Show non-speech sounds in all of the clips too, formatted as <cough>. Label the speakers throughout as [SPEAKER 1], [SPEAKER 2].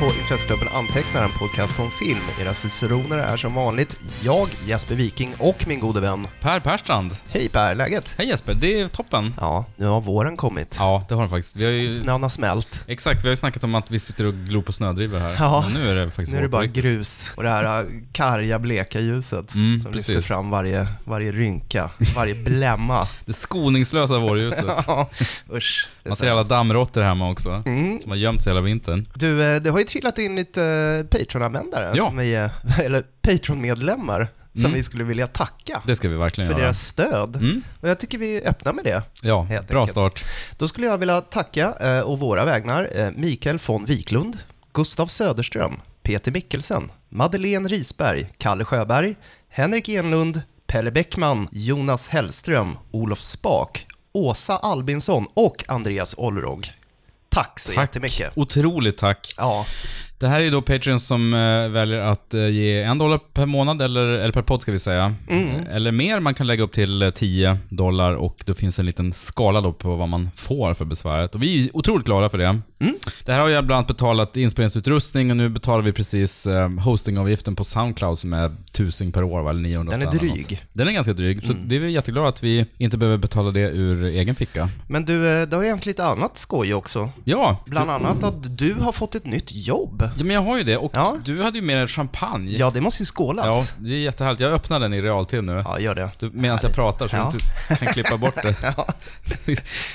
[SPEAKER 1] på Intresseklubben Antecknar, en podcast om film. Era ciceroner är som vanligt jag, Jesper Viking och min gode vän.
[SPEAKER 2] Per Perstrand.
[SPEAKER 1] Hej Per, läget?
[SPEAKER 2] Hej Jesper, det är toppen.
[SPEAKER 1] Ja, nu har våren kommit.
[SPEAKER 2] Ja, det har den faktiskt. Vi har ju,
[SPEAKER 1] Snön har smält.
[SPEAKER 2] exakt, vi har ju snackat om att vi sitter och glor på snödrivor här.
[SPEAKER 1] Ja.
[SPEAKER 2] Men nu är det faktiskt
[SPEAKER 1] Nu är det bara
[SPEAKER 2] riktigt.
[SPEAKER 1] grus och det här äh, karga, bleka ljuset
[SPEAKER 2] Mm,
[SPEAKER 1] som
[SPEAKER 2] precis.
[SPEAKER 1] lyfter fram varje, varje rynka, varje blämma. <laughs>
[SPEAKER 2] Det skoningslösa vårljuset. <laughs>
[SPEAKER 1] Ja, Usch.
[SPEAKER 2] Man ser alla dammråttor hemma också.
[SPEAKER 1] Mm.
[SPEAKER 2] Som har gömt sig hela vintern.
[SPEAKER 1] Du, eh, det har ju trillat in lite eh, Patreon-användare,
[SPEAKER 2] Ja.
[SPEAKER 1] som vi, är- <laughs> eller Patreon-medlemmar, som
[SPEAKER 2] Mm.
[SPEAKER 1] vi skulle vilja tacka
[SPEAKER 2] Det ska vi verkligen
[SPEAKER 1] för
[SPEAKER 2] göra.
[SPEAKER 1] deras stöd.
[SPEAKER 2] Mm.
[SPEAKER 1] Och jag tycker vi öppnar med det.
[SPEAKER 2] Ja, bra
[SPEAKER 1] enkelt.
[SPEAKER 2] start.
[SPEAKER 1] Då skulle jag vilja tacka, eh, och våra vägnar, eh, Mikael von Wiklund, Gustav Söderström, Peter Mikkelsen, Madeleine Risberg, Kalle Sjöberg, Henrik Enlund, Pelle Bäckman, Jonas Hellström, Olof Spak, Åsa Albinsson och Andreas Olrog. Tack så
[SPEAKER 2] Tack.
[SPEAKER 1] jättemycket.
[SPEAKER 2] Otroligt tack.
[SPEAKER 1] Ja,
[SPEAKER 2] Det här är ju då Patreons som eh, väljer att eh, ge en dollar per månad, eller, eller per podd ska vi säga.
[SPEAKER 1] Mm.
[SPEAKER 2] Eh, Eller mer, man kan lägga upp till eh, 10 dollar och då finns en liten skala då på vad man får för besväret. Och vi är otroligt glada för det.
[SPEAKER 1] Mm.
[SPEAKER 2] Det här har jag bland annat betalat inspelningsutrustning och nu betalar vi precis eh, hostingavgiften på Soundcloud som är 1000 per år, va? eller 900
[SPEAKER 1] den är
[SPEAKER 2] spänn eller något.
[SPEAKER 1] dryg.
[SPEAKER 2] Den är ganska dryg, så
[SPEAKER 1] Mm.
[SPEAKER 2] vi är jätteglada att vi inte behöver betala det ur egen ficka.
[SPEAKER 1] Men du, eh, det har ju hänt lite annat skoj också.
[SPEAKER 2] Ja,
[SPEAKER 1] Bland annat att du har fått ett nytt jobb.
[SPEAKER 2] Ja men jag har ju det. Och
[SPEAKER 1] Ja.
[SPEAKER 2] du hade ju med dig champagne.
[SPEAKER 1] Ja, det måste ju
[SPEAKER 2] Ja,
[SPEAKER 1] skålas.
[SPEAKER 2] det är jättehärligt. Jag öppnar den i realtid nu.
[SPEAKER 1] Ja, gör det.
[SPEAKER 2] Du- Medan jag pratar så
[SPEAKER 1] Ja.
[SPEAKER 2] du inte kan klippa bort det. <laughs>
[SPEAKER 1] Ja.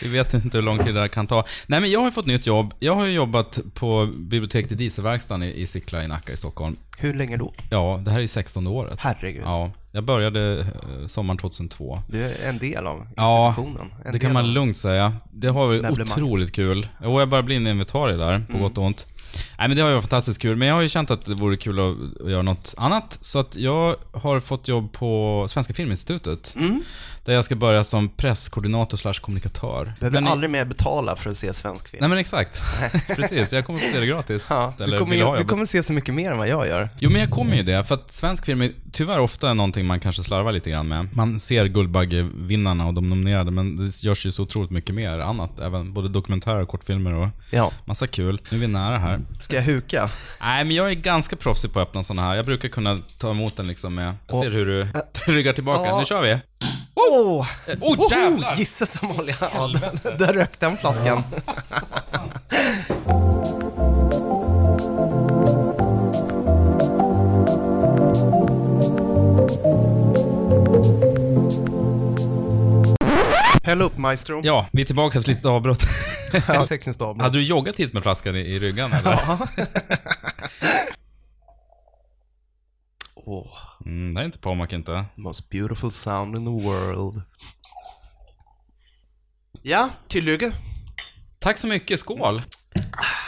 [SPEAKER 2] Vi vet inte hur lång tid det här kan ta. Nej men jag har ju fått nytt jobb. Jag har ju jobbat på biblioteket i Dieselverkstaden i, i Sickla i Nacka i Stockholm.
[SPEAKER 1] Hur länge då?
[SPEAKER 2] Ja, det här är 16 året.
[SPEAKER 1] Herregud.
[SPEAKER 2] Ja, jag började eh, sommaren 2002.
[SPEAKER 1] Du är en del av
[SPEAKER 2] Ja,
[SPEAKER 1] institutionen. En
[SPEAKER 2] Det
[SPEAKER 1] del
[SPEAKER 2] kan man
[SPEAKER 1] av-
[SPEAKER 2] lugnt säga. Det har varit otroligt kul. Och jag börjar bli en inventarie där, på gott och ont. Nej men det har ju varit fantastiskt kul, men jag har ju känt att det vore kul att, göra något annat. Så att jag har fått jobb på Svenska Filminstitutet.
[SPEAKER 1] Mm.
[SPEAKER 2] Där jag ska börja som presskoordinator slash kommunikatör.
[SPEAKER 1] Behöver
[SPEAKER 2] Men-
[SPEAKER 1] aldrig mer betala för att se svensk film.
[SPEAKER 2] Nej men exakt. <laughs> Precis, jag kommer få se det gratis.
[SPEAKER 1] Ja, du, kommer, ju- du kommer se så mycket mer än vad jag gör.
[SPEAKER 2] Jo men jag kommer ju det, för att svensk film är tyvärr ofta någonting man kanske slarvar lite grann med. Man ser Guldbaggevinnarna och de nominerade, men det görs ju så otroligt mycket mer annat. Även både dokumentärer och kortfilmer och
[SPEAKER 1] Ja.
[SPEAKER 2] massa kul. Nu är vi nära här.
[SPEAKER 1] Ska jag huka?
[SPEAKER 2] Nej men jag är ganska proffsig på att öppna sådana här. Jag brukar kunna ta emot den liksom med... Jag ser hur du <laughs> ryggar tillbaka. Nu kör vi!
[SPEAKER 1] Åh!
[SPEAKER 2] Oh, jävlar!
[SPEAKER 1] Gisses som olja. Ja, där- där rök den flaskan. <laughs> Häll upp maestro.
[SPEAKER 2] Ja, vi är tillbaka efter litet avbrott. <laughs>
[SPEAKER 1] Ja, tekniskt avbrott.
[SPEAKER 2] Hade du joggat hit med flaskan i, i ryggen eller?
[SPEAKER 1] Åh,
[SPEAKER 2] Mm, det är inte Pommac inte.
[SPEAKER 1] most beautiful sound in the world. Ja, tilllyge.
[SPEAKER 2] Tack så mycket, skål!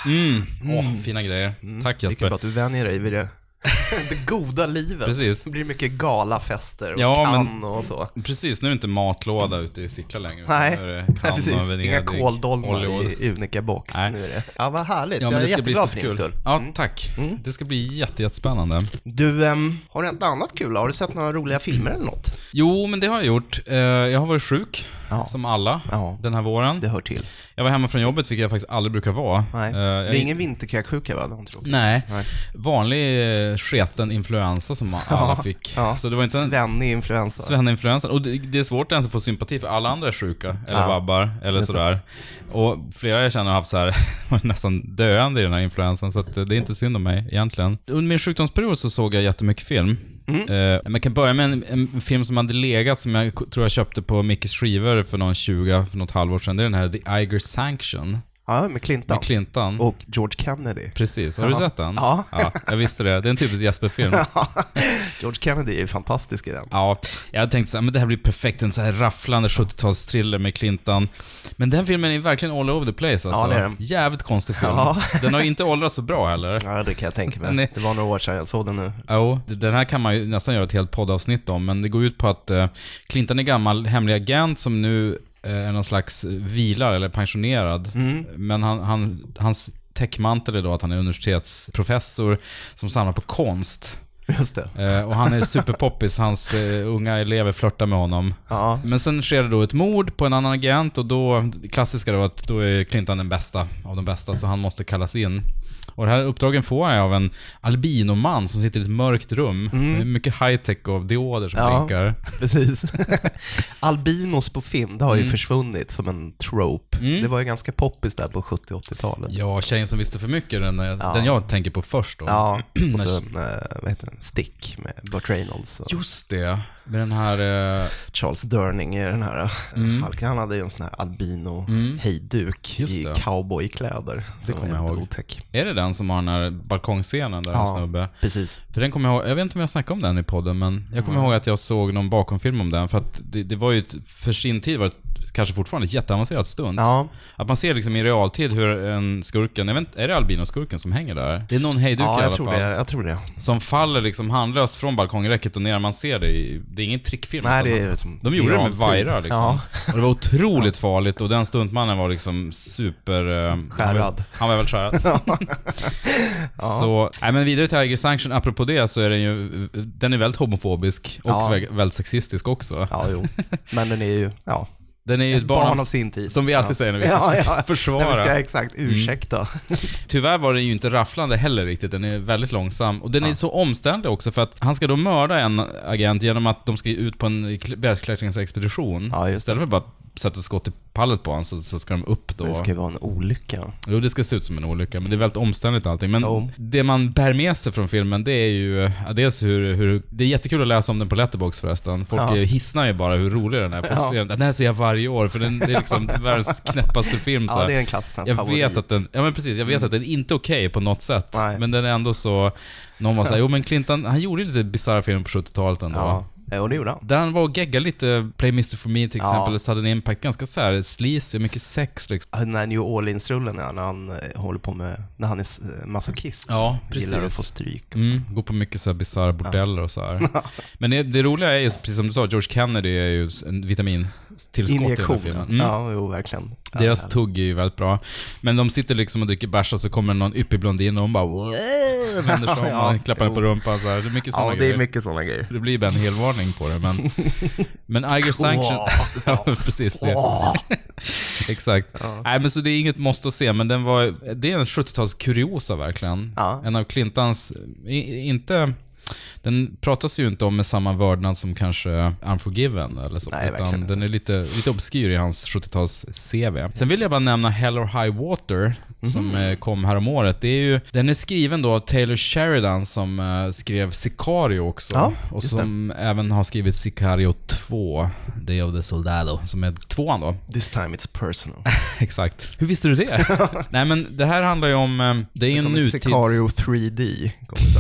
[SPEAKER 2] Mm, åh, fina grejer. Tack
[SPEAKER 1] Det är
[SPEAKER 2] Jesper.
[SPEAKER 1] bra att du vänjer dig vid det. <laughs> det goda livet.
[SPEAKER 2] Precis.
[SPEAKER 1] Det blir mycket galafester och
[SPEAKER 2] Ja,
[SPEAKER 1] kan
[SPEAKER 2] men-
[SPEAKER 1] och så.
[SPEAKER 2] Precis, nu är det inte matlåda ute i Sickla längre.
[SPEAKER 1] Nej, Nej, <laughs> precis. Inga
[SPEAKER 2] Venedig,
[SPEAKER 1] kåldolmar
[SPEAKER 2] Hollywood.
[SPEAKER 1] i unika box.
[SPEAKER 2] Nej.
[SPEAKER 1] Nu är det. Ja, vad härligt.
[SPEAKER 2] Ja,
[SPEAKER 1] jag är
[SPEAKER 2] det ska bli
[SPEAKER 1] jätteglad för din skull.
[SPEAKER 2] Ja,
[SPEAKER 1] Mm.
[SPEAKER 2] tack.
[SPEAKER 1] Mm.
[SPEAKER 2] Det ska bli jätte, jättespännande.
[SPEAKER 1] Du, ehm, har hänt något annat kul? Har du sett några roliga filmer eller något?
[SPEAKER 2] Jo, men det har jag gjort. Eh, Jag har varit sjuk,
[SPEAKER 1] Ja.
[SPEAKER 2] som alla,
[SPEAKER 1] Ja.
[SPEAKER 2] den här våren.
[SPEAKER 1] Det hör till.
[SPEAKER 2] Jag var hemma från jobbet, vilket jag faktiskt aldrig brukar vara.
[SPEAKER 1] Nej.
[SPEAKER 2] Eh,
[SPEAKER 1] det
[SPEAKER 2] jag-
[SPEAKER 1] är ingen vinterkräksjuka va? Det.
[SPEAKER 2] Nej.
[SPEAKER 1] Nej.
[SPEAKER 2] Vanlig eh, sketen influensa som <laughs> alla fick.
[SPEAKER 1] ja.
[SPEAKER 2] Så det var inte en
[SPEAKER 1] Svennig influensa.
[SPEAKER 2] Och det, det är svårt ens att få sympati för alla andra är sjuka, eller vabbar, eller
[SPEAKER 1] det.
[SPEAKER 2] sådär. Och flera jag känner har haft så här, <laughs> nästan döende i den här influensan, så att det är inte synd om mig egentligen. Under min sjukdomsperiod så såg jag jättemycket film.
[SPEAKER 1] Mm.
[SPEAKER 2] Eh, man kan börja med en, en film som hade legat, som jag tror jag köpte på Mickes skivor för någon 20, för något halvår sedan. Det är den här The Iger Sanction,
[SPEAKER 1] Ja, med Clinton.
[SPEAKER 2] med Clinton.
[SPEAKER 1] Och George Kennedy.
[SPEAKER 2] Precis, har du
[SPEAKER 1] Ja.
[SPEAKER 2] sett den?
[SPEAKER 1] Ja.
[SPEAKER 2] ja. Jag visste det. Det är en typisk Jesper-film. <laughs>
[SPEAKER 1] George Kennedy är ju fantastisk i den.
[SPEAKER 2] Ja, jag tänkte så här, men det här blir perfekt, en så här rafflande 70-talstriller med Clinton. Men den filmen är verkligen all over the place alltså.
[SPEAKER 1] Ja, det är den.
[SPEAKER 2] Jävligt konstig film.
[SPEAKER 1] Ja.
[SPEAKER 2] Den har ju inte åldrats så bra heller.
[SPEAKER 1] Ja, det kan jag tänka mig.
[SPEAKER 2] Det-
[SPEAKER 1] var några år sedan jag såg den nu.
[SPEAKER 2] Jo, den här kan man ju nästan göra ett helt poddavsnitt om, men det går ut på att eh, Clinton är gammal hemlig agent som nu är någon slags vilar eller pensionerad.
[SPEAKER 1] Mm.
[SPEAKER 2] Men han, han, hans täckmantel är då att han är universitetsprofessor som samlar på konst.
[SPEAKER 1] Just det.
[SPEAKER 2] Eh, och han är superpoppis, hans eh, unga elever flörtar med honom.
[SPEAKER 1] Ja.
[SPEAKER 2] Men sen sker det då ett mord på en annan agent och då, klassiska då att då är Clinton den bästa av de bästa, så han måste kallas in. Och det här uppdragen får han av en albinoman som sitter i ett mörkt rum. Är mycket high-tech och dioder som
[SPEAKER 1] Mm. Ja.
[SPEAKER 2] blinkar.
[SPEAKER 1] Precis. <laughs> Albinos på film, det har ju försvunnit som en trope.
[SPEAKER 2] Mm.
[SPEAKER 1] Det var ju ganska poppis där på 70 80-talet.
[SPEAKER 2] Ja, Tjejen som visste för mycket, den,
[SPEAKER 1] Ja.
[SPEAKER 2] den jag tänker på först då.
[SPEAKER 1] Ja, <clears throat> och så en, eh, vad heter den, Stick med Burt Reynolds och
[SPEAKER 2] Just det, med den här... Eh,
[SPEAKER 1] Charles Durning i den här
[SPEAKER 2] Mm.
[SPEAKER 1] Hulken. Han hade ju en sån här albino hejduk
[SPEAKER 2] Just
[SPEAKER 1] i cowboykläder. Det
[SPEAKER 2] kommer jag ihåg.
[SPEAKER 1] Otäck.
[SPEAKER 2] är det den som har den här balkongscenen där en
[SPEAKER 1] Ja.
[SPEAKER 2] snubbe?
[SPEAKER 1] Precis.
[SPEAKER 2] För den kommer jag ihåg, jag vet inte om jag snackade om den i podden, men jag kommer ihåg att jag såg någon bakomfilm om den, för att det, det var ju, ett, för sin tid var det kanske fortfarande jätteavancerat stunt.
[SPEAKER 1] Ja,
[SPEAKER 2] Att man ser liksom i realtid hur en skurken, jag vet inte, är det albinoskurken som hänger där? Det är någon hejduk i
[SPEAKER 1] ja
[SPEAKER 2] alla
[SPEAKER 1] jag, tror
[SPEAKER 2] fall.
[SPEAKER 1] det, jag tror det.
[SPEAKER 2] Som faller liksom handlöst från balkongräcket och ner. Man ser det i, det är ingen trickfilm.
[SPEAKER 1] Nej, det är liksom
[SPEAKER 2] De gjorde det med vajrar liksom.
[SPEAKER 1] Ja.
[SPEAKER 2] Och det var otroligt farligt och den stuntmannen var liksom super... eh,
[SPEAKER 1] Skärrad.
[SPEAKER 2] Han var väl skärrad. <laughs> Så, nej men vidare till Tiger Sanction, apropå det så är den ju, den är väldigt homofobisk och
[SPEAKER 1] Ja.
[SPEAKER 2] vä- väldigt sexistisk också.
[SPEAKER 1] Ja, jo. <laughs> Men den är ju, ja,
[SPEAKER 2] Den är ju
[SPEAKER 1] ett
[SPEAKER 2] ett barn,
[SPEAKER 1] barn
[SPEAKER 2] av,
[SPEAKER 1] av sin tid.
[SPEAKER 2] som vi alltid
[SPEAKER 1] ja.
[SPEAKER 2] säger när vi ska
[SPEAKER 1] ja, ja.
[SPEAKER 2] försvara. <laughs>
[SPEAKER 1] När vi ska exakt ursäkta.
[SPEAKER 2] Tyvärr var den ju inte rafflande heller riktigt, den är väldigt långsam. Och den är så omständlig också för att han ska då mörda en agent genom att de ska ut på en kl- bergsklättringsexpedition.
[SPEAKER 1] Ja.
[SPEAKER 2] Istället för bara sätta ett skott i pallet på honom så, så ska de upp då.
[SPEAKER 1] Det ska ju vara en olycka.
[SPEAKER 2] Jo, det ska se ut som en olycka, men det är väldigt omständligt allting. Men
[SPEAKER 1] Jo.
[SPEAKER 2] det man bär med sig från filmen, det är ju ja, dels hur, hur... Det är jättekul att läsa om den på Letterbox förresten. Folk
[SPEAKER 1] Ja.
[SPEAKER 2] hissnar ju bara hur rolig den är. Folk
[SPEAKER 1] Ja.
[SPEAKER 2] ser den, den här ser jag varje år, för den, det är liksom <laughs> världens knäppaste film. så
[SPEAKER 1] Ja, det är en klassisk
[SPEAKER 2] Jag
[SPEAKER 1] favorit. Mm.
[SPEAKER 2] vet att den, ja men precis, jag vet att den inte är okej på något sätt.
[SPEAKER 1] Nej.
[SPEAKER 2] Men den är ändå så, någon var såhär, <laughs> jo men Clinton, han gjorde ju lite bisarra filmer på 70-talet ändå.
[SPEAKER 1] Ja, jo det gjorde han.
[SPEAKER 2] Där han var och geggade lite, Play Mr. For Me till
[SPEAKER 1] Ja.
[SPEAKER 2] exempel, Sudden Impact, ganska såhär sleazy, mycket sex liksom.
[SPEAKER 1] Den där New Orleans-rullen ja, när han eh, håller på med, när han är eh, masochist.
[SPEAKER 2] Ja,
[SPEAKER 1] Gillar att
[SPEAKER 2] precis.
[SPEAKER 1] få stryk och så.
[SPEAKER 2] Mm, går på mycket så här bisarra bordeller och så här. <laughs> Men det, det roliga är ju, precis som du sa, George Kennedy är ju en i den här
[SPEAKER 1] Injektion.
[SPEAKER 2] filmen. Mm.
[SPEAKER 1] Ja, jo verkligen.
[SPEAKER 2] Deras
[SPEAKER 1] ja,
[SPEAKER 2] tugg är ju väldigt bra. Men de sitter liksom och dricker bärs och så kommer någon yppig blondin och hon bara vänder sig om <laughs>
[SPEAKER 1] Ja,
[SPEAKER 2] och klappar henne på
[SPEAKER 1] jo.
[SPEAKER 2] rumpan så här. Det är mycket sådana
[SPEAKER 1] Ja, det
[SPEAKER 2] grejer.
[SPEAKER 1] är mycket sådana grejer.
[SPEAKER 2] Det blir bara en helvarning på det, men... <laughs> men Iger Sanction... ja, <laughs> precis det. Exakt. Nej, men så det är inget måste att se, men den var... Det är en 70-tals kuriosa verkligen.
[SPEAKER 1] Ja.
[SPEAKER 2] En av Clintons... i- Inte... Den pratas ju inte om med samma vördnad som kanske Unforgiven eller så.
[SPEAKER 1] Nej,
[SPEAKER 2] utan
[SPEAKER 1] inte.
[SPEAKER 2] den är lite, lite obskyr i hans 70-tals CV. Sen vill jag bara nämna Hell or High Water, som
[SPEAKER 1] Mhm.
[SPEAKER 2] eh, kom här om året. Det är ju, den är skriven då av Taylor Sheridan som eh, skrev Sicario också.
[SPEAKER 1] Ja,
[SPEAKER 2] och som även har skrivit Sicario 2, Day of the Soldado, som är tvåan då.
[SPEAKER 1] This time it's personal. <laughs>
[SPEAKER 2] Exakt. Hur visste du det? <laughs> Nej men det här handlar ju om, eh, det är ju en nutids...
[SPEAKER 1] Sicario 3D kommer sen.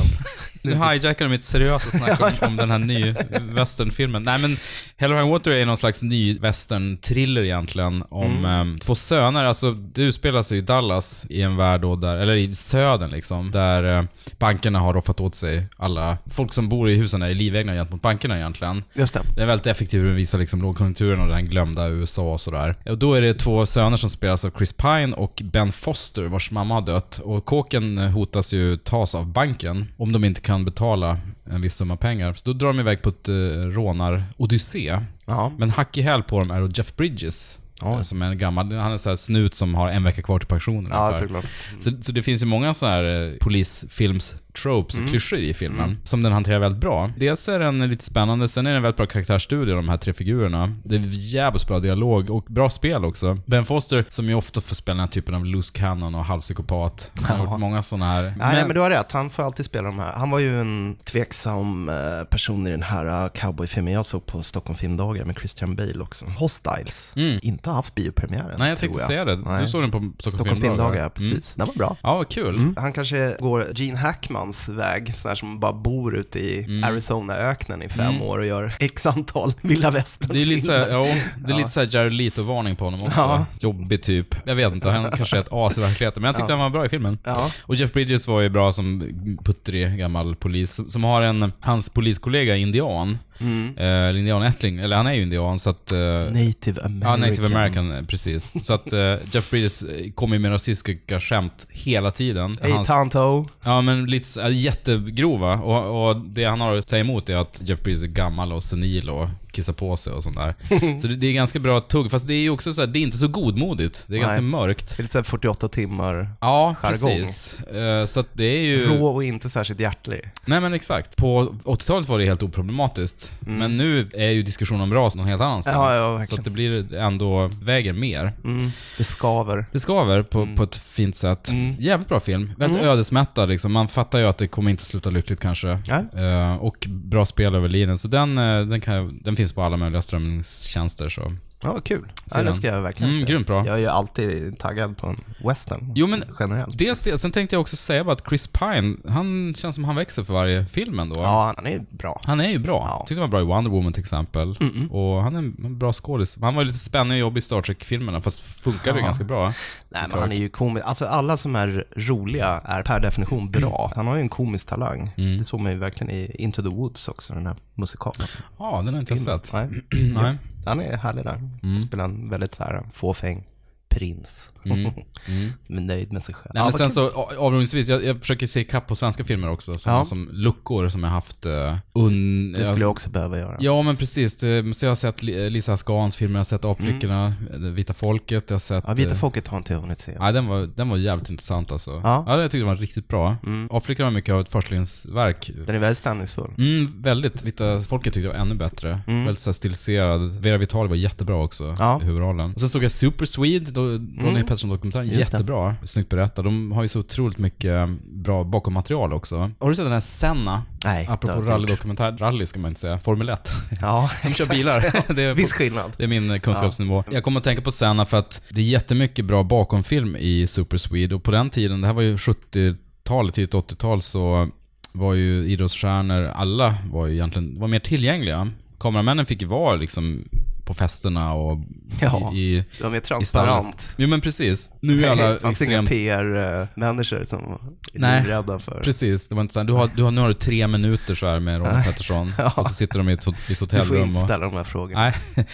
[SPEAKER 2] Nu hijackar de mitt seriösa <laughs> snack om, om den här ny westernfilmen. Nej men, Hell or High Water är någon slags ny western-thriller egentligen om
[SPEAKER 1] Mm.
[SPEAKER 2] eh, två söner. Alltså, det utspelar sig i Dallas i en värld då där, eller i södern liksom, där eh, bankerna har roffat åt sig alla, folk som bor i husen är livegna gentemot bankerna egentligen.
[SPEAKER 1] Just det.
[SPEAKER 2] Det är väldigt effektivt hur den visar liksom lågkonjunkturen och den glömda USA och sådär. Och då är det två söner som spelas av Chris Pine och Ben Foster vars mamma har dött. Och kåken hotas ju tas av banken om de inte kan betala en viss summa pengar. Så då drar de iväg på ett eh, rånar-odyssé. Men hack i häl på dem är Jeff Bridges.
[SPEAKER 1] Ja.
[SPEAKER 2] eh, Som en gammal, han är så snut som har en vecka kvar till pensionen.
[SPEAKER 1] Ja, såklart.
[SPEAKER 2] Så, så det finns ju många så här eh, polisfilms tropes
[SPEAKER 1] Mm.
[SPEAKER 2] och klyschor i filmen, som den hanterar väldigt bra. Dels är den lite spännande, sen är det en väldigt bra karaktärsstudie de här tre figurerna. Det är jävligt bra dialog och bra spel också. Ben Foster, som ju ofta får spela den här typen av loose cannon och halvpsykopat. Han har
[SPEAKER 1] Ja.
[SPEAKER 2] gjort många sådana här...
[SPEAKER 1] Nej, men... men du har rätt. Han får alltid spela de här. Han var ju en tveksam eh, person i den här cowboyfilmen jag såg på Stockholm filmdagar med Christian Bale också. Hostiles.
[SPEAKER 2] Mm.
[SPEAKER 1] Inte haft biopremiären,
[SPEAKER 2] Nej, jag tänkte säga det.
[SPEAKER 1] Nej.
[SPEAKER 2] Du såg den på Stockholm,
[SPEAKER 1] Stockholm filmdagar,
[SPEAKER 2] Mm.
[SPEAKER 1] precis. Den var bra.
[SPEAKER 2] Ja, kul.
[SPEAKER 1] Mm. Han kanske går Gene Hackmans väg, sån här som bara bor ute i
[SPEAKER 2] Mm.
[SPEAKER 1] Arizona-öknen i fem år och gör x antal <laughs> vilda västern
[SPEAKER 2] Det är lite såhär, ja, det är lite såhär Jared Leto-varning på honom också.
[SPEAKER 1] Ja.
[SPEAKER 2] Jobbig typ. Jag vet inte, han kanske är ett as i verkligheten, men jag tyckte
[SPEAKER 1] Ja.
[SPEAKER 2] han var bra i filmen.
[SPEAKER 1] Ja,
[SPEAKER 2] Och Jeff Bridges var ju bra som puttrig gammal polis, som- har en, hans poliskollega indian.
[SPEAKER 1] Mm.
[SPEAKER 2] Eh, eller indianättling, eller han är ju indian så att... eh,
[SPEAKER 1] Native American.
[SPEAKER 2] Ja, native american, precis. Så att eh, Jeff Bridges eh, kommer ju med rasistiska skämt hela tiden.
[SPEAKER 1] Hey
[SPEAKER 2] Hans-
[SPEAKER 1] Tonto.
[SPEAKER 2] Ja, men lite äh, jättegrova. Och, och det han har att ta emot är att Jeff Bridges är gammal och senil och kissa på sig och sånt där. <laughs> så det, det är ganska bra tugg, fast det är ju också så här, det är inte så godmodigt. Det är
[SPEAKER 1] Nej.
[SPEAKER 2] ganska mörkt.
[SPEAKER 1] Det är lite så här 48 timmar
[SPEAKER 2] Ja,
[SPEAKER 1] Jargong.
[SPEAKER 2] precis. Eh, så att det är ju...
[SPEAKER 1] rå och inte särskilt hjärtlig.
[SPEAKER 2] Nej men exakt. På 80-talet var det helt oproblematiskt. Men nu är ju diskussionen om ras någon helt annanstans.
[SPEAKER 1] Mm. Ja, ja, verkligen.
[SPEAKER 2] så att det blir ändå, väger mer.
[SPEAKER 1] Mm. Det skaver.
[SPEAKER 2] Det skaver på, på ett fint sätt.
[SPEAKER 1] Mm.
[SPEAKER 2] Jävligt bra film. Väldigt ödesmättad liksom. Man fattar ju att det kommer inte sluta lyckligt kanske.
[SPEAKER 1] Ja.
[SPEAKER 2] Eh, och bra spel över linjen. Så den, eh, den, kan, jag- den finns på alla möjliga strömningstjänster så.
[SPEAKER 1] Ja, kul. Ja, det ska jag verkligen
[SPEAKER 2] Mm, grymt bra.
[SPEAKER 1] Jag är ju alltid taggad på en western.
[SPEAKER 2] Jo, men
[SPEAKER 1] Generellt.
[SPEAKER 2] Dels det, sen tänkte jag också säga bara att Chris Pine, han känns som han växer för varje film ändå.
[SPEAKER 1] Ja, han är bra.
[SPEAKER 2] Han är ju bra.
[SPEAKER 1] Ja.
[SPEAKER 2] Jag tyckte han var bra i Wonder Woman till exempel. Och han är en bra skådis. Han var ju lite spännande och jobbig i Star Trek-filmerna, fast funkade ju
[SPEAKER 1] Ja.
[SPEAKER 2] ganska bra.
[SPEAKER 1] Nej, men han är ju komisk. Alltså alla som är roliga är per definition bra. Han har ju en komisk talang.
[SPEAKER 2] Mm.
[SPEAKER 1] Det såg man ju verkligen i Into the Woods också, den här musikalen.
[SPEAKER 2] Ja, den har jag inte sett.
[SPEAKER 1] Nej. <clears throat>
[SPEAKER 2] Nej.
[SPEAKER 1] Han är härlig där.
[SPEAKER 2] Mm.
[SPEAKER 1] Spelar en väldigt så här fåfäng prins. Men nöjd med sig själv.
[SPEAKER 2] Nej, men sen så, avrundningsvis, jag, jag försöker se kapp på svenska filmer också. Sådana
[SPEAKER 1] Ja.
[SPEAKER 2] som luckor som jag haft uh, un...
[SPEAKER 1] Det skulle jag också behöva göra.
[SPEAKER 2] Ja, men precis. Det, så jag har sett Li- Lisa Skans filmer, jag har sett Apflickorna, Det Vita Folket, jag har sett...
[SPEAKER 1] Mm. Ja, Vita
[SPEAKER 2] eh,
[SPEAKER 1] folket har inte jag hunnit se.
[SPEAKER 2] Nej, den var, den var jävligt intressant alltså.
[SPEAKER 1] Ja.
[SPEAKER 2] Ja, jag tyckte den var riktigt bra. Mm. Apflickorna var mycket av ett förstlingsverk.
[SPEAKER 1] Den är väldigt stämningsfull.
[SPEAKER 2] Mm, väldigt. Vita folket tyckte jag var ännu bättre. Väldigt så här stiliserad. Vera Vitali var jättebra också
[SPEAKER 1] Mm. Ja. Mm.
[SPEAKER 2] i huvudrollen. Och sen såg jag Super Swede, då, Ronny Pettersson-dokumentären. Jättebra. Snyggt berättad. De har ju så otroligt mycket bra bakom material också. Har du sett den här Senna?
[SPEAKER 1] Nej,
[SPEAKER 2] Apropå rallydokumentär. Rally ska man inte säga. Formel 1. <laughs>
[SPEAKER 1] Ja, <laughs>
[SPEAKER 2] De kör
[SPEAKER 1] exakt.
[SPEAKER 2] bilar. <laughs> Det är,
[SPEAKER 1] Viss skillnad.
[SPEAKER 2] det är min eh, kunskapsnivå. Jag kommer att tänka på Senna för att det är jättemycket bra bakomfilm i Super Swede och på den tiden, det här var ju 70-talet, tidigt 80-tal, så var ju idrottsstjärnor, alla var ju egentligen, var mer tillgängliga. Kameramännen fick ju vara liksom på festerna och
[SPEAKER 1] Ja.
[SPEAKER 2] i, i
[SPEAKER 1] Det var mer transparent.
[SPEAKER 2] Jo men precis. Nu är alla <laughs>
[SPEAKER 1] det fanns inga. PR-människor som var
[SPEAKER 2] Nej.
[SPEAKER 1] rädda för...
[SPEAKER 2] Precis, det var inte så här, du har, du har, nu har du tre minuter så här med Ronny Pettersson <laughs>
[SPEAKER 1] Ja.
[SPEAKER 2] och så sitter de i ett, ett
[SPEAKER 1] Du får
[SPEAKER 2] hotellrum
[SPEAKER 1] inte
[SPEAKER 2] och...
[SPEAKER 1] ställa de här frågorna.
[SPEAKER 2] Nej.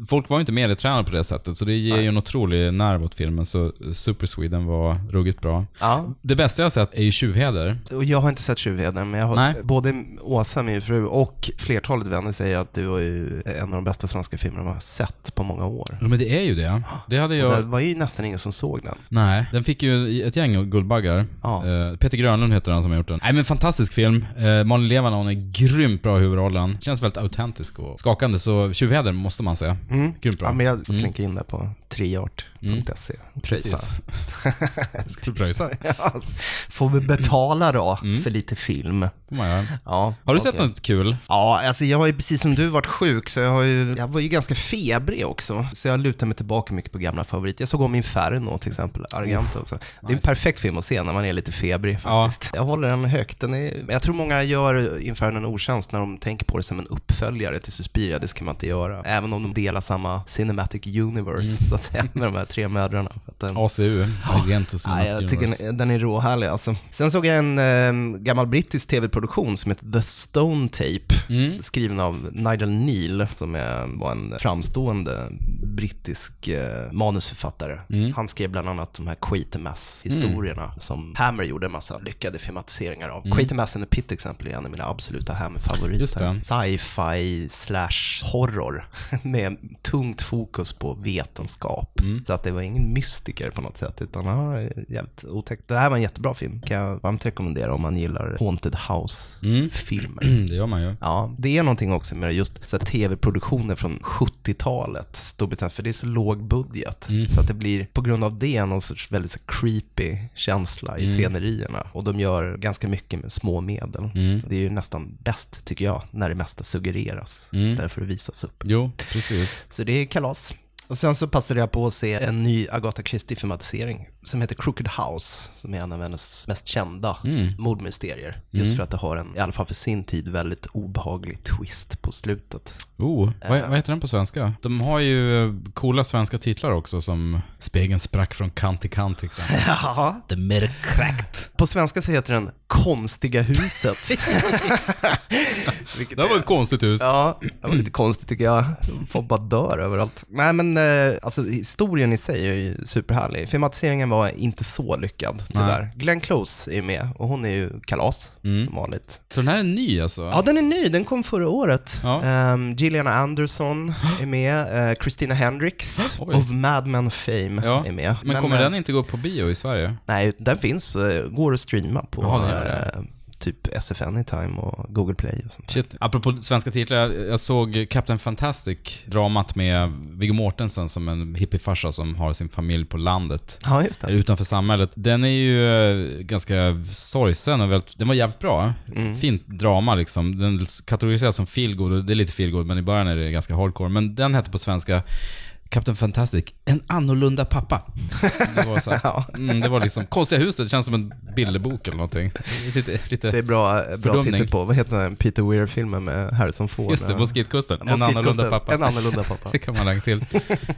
[SPEAKER 2] <laughs> Folk var ju inte medietränade på det sättet, så det ger ju en otrolig nerv åt filmen. Så Super Sweden var ruggigt bra.
[SPEAKER 1] Ja,
[SPEAKER 2] Det bästa jag har sett är ju Tjuvheder.
[SPEAKER 1] och jag har inte sett Tjuvheden, men jag har,
[SPEAKER 2] Nej.
[SPEAKER 1] både Åsa, min fru, och flertalet vänner säger att var ju en av de bästa svenska filmerna man har sett på många år.
[SPEAKER 2] Ja, men det är ju det. Det hade
[SPEAKER 1] Och
[SPEAKER 2] jag...
[SPEAKER 1] Det var ju nästan ingen som såg den.
[SPEAKER 2] Nej, den fick ju ett gäng Guldbaggar.
[SPEAKER 1] Ja.
[SPEAKER 2] Eh, Peter Grönlund heter han som har gjort den. Nej men fantastisk film. Uh, Malin Levanon är grymt bra i huvudrollen. Känns väldigt autentisk och skakande, så Tjuvheder måste man säga. Grymt bra.
[SPEAKER 1] Ja, men jag får slinka in där på triart.se.
[SPEAKER 2] Precis. <laughs> Ska du pröjsa?
[SPEAKER 1] Ja, får vi betala då för lite film? Ja,
[SPEAKER 2] Har du
[SPEAKER 1] okej.
[SPEAKER 2] sett något kul?
[SPEAKER 1] Ja, alltså jag har ju precis som du varit sjuk, så jag, har ju, jag var ju ganska febrig också. Så jag lutar mig tillbaka mycket på gamla favoriter. Jag såg om Inferno till exempel, Argento också. Det är en
[SPEAKER 2] nice.
[SPEAKER 1] perfekt film att se när man är lite febrig
[SPEAKER 2] Ja.
[SPEAKER 1] faktiskt. Jag håller den högt. Den är, jag tror många gör Inferno en otjänst när de tänker på det som en uppföljare till Suspiria. Det ska man inte göra. Även om de delar samma cinematic universe, så att säga, med de här tre mödrarna. För att den,
[SPEAKER 2] ACU, Argento
[SPEAKER 1] Ja, jag tycker den, är råhärlig alltså. Sen såg jag en eh, gammal brittisk tv-produktion som heter The Stone Tape,
[SPEAKER 2] Mm.
[SPEAKER 1] skriven av Nigel Neal, som är, var en framstående brittisk eh, manusförfattare.
[SPEAKER 2] Mm.
[SPEAKER 1] Han skrev bland annat de här Quatermass-historierna som Hammer gjorde en massa lyckade filmatiseringar av. Quatermass and the Pit exempel är en av mina absoluta Hammer-favoriter. Sci-fi slash horror <laughs> med tungt fokus på vetenskap.
[SPEAKER 2] Mm.
[SPEAKER 1] Så att det var ingen mystiker på något sätt, utan ja, jävligt otäckt. Det här var en jättebra film, kan jag varmt rekommendera om man gillar Haunted House-filmer.
[SPEAKER 2] Mm, <clears throat> det gör man ju.
[SPEAKER 1] Ja, det är någonting också med just tv-produktioner från 70-talet, Storbritannien, för det är så låg budget.
[SPEAKER 2] Mm.
[SPEAKER 1] Så att det blir på grund av det någon sorts väldigt så creepy känsla
[SPEAKER 2] Mm.
[SPEAKER 1] i scenerierna. Och de gör ganska mycket med små medel.
[SPEAKER 2] Mm.
[SPEAKER 1] Det är ju nästan bäst, tycker jag, när det mesta suggereras
[SPEAKER 2] Mm.
[SPEAKER 1] istället för att visas upp.
[SPEAKER 2] Jo, precis.
[SPEAKER 1] Så det är kalas. Och sen så passade jag på att se en ny Agatha Christie-filmatisering som heter Crooked House, som är en av hennes mest kända mordmysterier. Just för att det har en, i alla fall för sin tid, väldigt obehaglig twist på slutet.
[SPEAKER 2] Oh, vad, vad heter den på svenska? De har ju eh, coola svenska titlar också som Spegeln sprack från kant till kant till exempel. <laughs>
[SPEAKER 1] Ja.
[SPEAKER 2] The Mirror Cracked.
[SPEAKER 1] På svenska så heter den konstiga huset. <laughs>
[SPEAKER 2] Det var ett konstigt hus.
[SPEAKER 1] Ja, det var lite konstigt tycker jag. Folk bara dör överallt. Nej men eh, alltså historien i sig är ju superhärlig. Filmatiseringen var inte så lyckad tyvärr. Glenn Close är ju med och hon är ju kalas
[SPEAKER 2] Mm.
[SPEAKER 1] som vanligt.
[SPEAKER 2] Så den här är ny alltså?
[SPEAKER 1] Ja, den är ny. Den kom förra året.
[SPEAKER 2] Ja.
[SPEAKER 1] Ehm, Gillian Anderson <gasps> är med. Uh, Christina Hendricks <gasps>
[SPEAKER 2] Oj.
[SPEAKER 1] of Mad Men Fame
[SPEAKER 2] Ja,
[SPEAKER 1] är med.
[SPEAKER 2] Men kommer
[SPEAKER 1] eh,
[SPEAKER 2] den inte gå upp på bio i Sverige?
[SPEAKER 1] Nej, den finns. eh, går att streama på
[SPEAKER 2] det.
[SPEAKER 1] Eh, typ SF Anytime och Google Play och sånt.
[SPEAKER 2] Shit. Apropå svenska titlar, jag, såg Captain Fantastic, dramat med Viggo Mortensen som en hippiefarsa som har sin familj på landet.
[SPEAKER 1] Ja, just det.
[SPEAKER 2] utanför samhället. Den är ju eh, ganska sorgsen och väldigt, den var jävligt bra.
[SPEAKER 1] Mm.
[SPEAKER 2] Fint drama liksom. Den kategoriseras som feelgood och det är lite feelgood men i början är det ganska hardcore. Men den hette på svenska Captain Fantastic, en annorlunda pappa. Det var, så här, <laughs>
[SPEAKER 1] Ja.
[SPEAKER 2] mm, det var liksom, konstiga huset, känns som en bilderbok eller någonting. Lite, lite
[SPEAKER 1] Det är bra, bra titel på, vad heter den Peter Weir-filmen med Harrison Ford?
[SPEAKER 2] Just det, Moskitkusten. En
[SPEAKER 1] Moskitkusten.
[SPEAKER 2] annorlunda pappa.
[SPEAKER 1] En annorlunda pappa. <laughs>
[SPEAKER 2] Det kan man lägga till.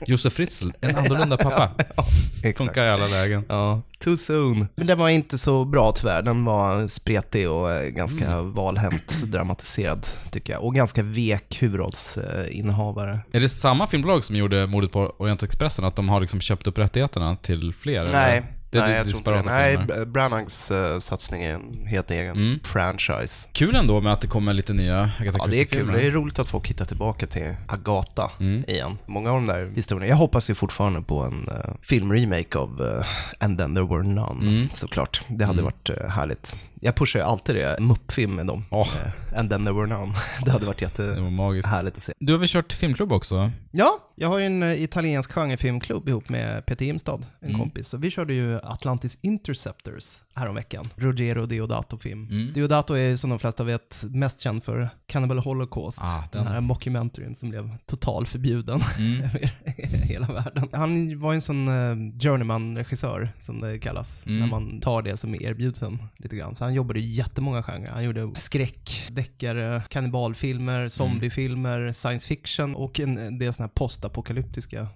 [SPEAKER 2] Josef Fritzl, en annorlunda pappa. <laughs>
[SPEAKER 1] Exakt.
[SPEAKER 2] Funkar i alla lägen.
[SPEAKER 1] Ja, too soon. Men den var inte så bra tyvärr. Den var spretig och eh, ganska
[SPEAKER 2] Mm.
[SPEAKER 1] valhänt dramatiserad, tycker jag. Och ganska vek huvudrollsinnehavare.
[SPEAKER 2] Är det samma filmbolag som gjorde mordet på Orientexpressen? Att de har liksom köpt upp rättigheterna till fler?
[SPEAKER 1] Nej,
[SPEAKER 2] eller? Det
[SPEAKER 1] nej
[SPEAKER 2] di-
[SPEAKER 1] jag tror inte det. Nej, Branaghs eh, satsning är en helt egen
[SPEAKER 2] Mm.
[SPEAKER 1] franchise.
[SPEAKER 2] Kul ändå med att det kommer lite nya Agatha
[SPEAKER 1] Ja, det är kul. Det är roligt att folk hittar tillbaka till Agatha
[SPEAKER 2] Mm.
[SPEAKER 1] igen. Många av de där historierna. Jag hoppas ju fortfarande på en uh, filmremake av eh, And then there were none,
[SPEAKER 2] Mm.
[SPEAKER 1] såklart. Det hade
[SPEAKER 2] Mm.
[SPEAKER 1] varit härligt. Jag pushar ju alltid det, muppfilm med dem. Eh, And then there were none. <laughs> det hade varit jättehärligt att se.
[SPEAKER 2] Du har väl kört filmklubb också?
[SPEAKER 1] Ja, jag har ju en eh, italiensk genrefilmklubb ihop med Peter Imstad, en
[SPEAKER 2] Mm.
[SPEAKER 1] kompis. Så vi körde ju Atlantis Interceptors häromveckan. Ruggero Deodato-film.
[SPEAKER 2] Mm.
[SPEAKER 1] Deodato är som de flesta vet mest känd för Cannibal Holocaust.
[SPEAKER 2] Ah,
[SPEAKER 1] den.
[SPEAKER 2] den.
[SPEAKER 1] här mockumentaryn som blev total förbjuden
[SPEAKER 2] Mm. <laughs>
[SPEAKER 1] över <laughs> hela världen. Han var ju en sån uh, journeyman-regissör, som det kallas,
[SPEAKER 2] Mm.
[SPEAKER 1] när man tar det som erbjuds en lite grann. Så han han jobbade i jättemånga genrer. Han gjorde skräck, deckare, kannibalfilmer, zombiefilmer, science fiction och en eh, del sådana här postapokalyptiska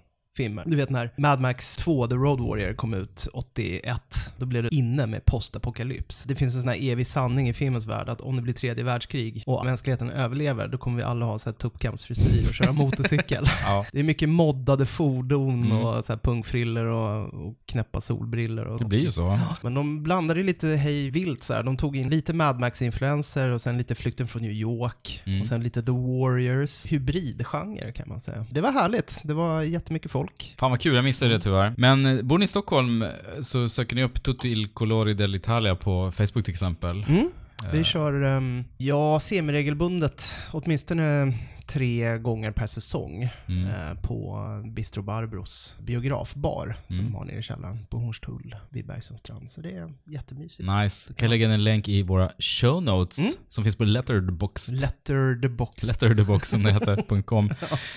[SPEAKER 1] filmer. Du vet när Mad Max 2, The Road Warrior, kom ut 81, då blev det inne med postapokalyps. Det finns en sån här evig sanning i filmens värld att om det blir tredje världskrig och mänskligheten överlever, då kommer vi alla ha tuppkampsfrisyr och köra <laughs> motorcykel.
[SPEAKER 2] Ja. <laughs>
[SPEAKER 1] Det är mycket moddade fordon
[SPEAKER 2] Mm.
[SPEAKER 1] och så här pungfriller och, och knäppa solbriller. Och,
[SPEAKER 2] Det blir ju så. <gasps>
[SPEAKER 1] Men de blandade lite hej vilt så här. De tog in lite Mad Max-influenser och sen lite Flykten från New York
[SPEAKER 2] Mm.
[SPEAKER 1] och sen lite The Warriors. Hybridgenre kan man säga. Det var härligt. Det var jättemycket folk.
[SPEAKER 2] Fan vad kul, jag missade det tyvärr. Men eh, bor ni i Stockholm eh, så söker ni upp Tutti il colori dell'Italia på Facebook till exempel.
[SPEAKER 1] Mm. Vi
[SPEAKER 2] Eh,
[SPEAKER 1] kör, um, ja, semiregelbundet. Åtminstone tre gånger per säsong
[SPEAKER 2] Mm.
[SPEAKER 1] eh, på Bistro Barbros biografbar som
[SPEAKER 2] Mm.
[SPEAKER 1] de har nere i källaren på Hornstull vid Bergsönstrand. Så det är jättemysigt.
[SPEAKER 2] Nice. Kan jag lägga en länk i våra show notes
[SPEAKER 1] Mm.
[SPEAKER 2] som finns på Letterboxd.
[SPEAKER 1] Letter the box.
[SPEAKER 2] Letterbox som det heter, <laughs> .com.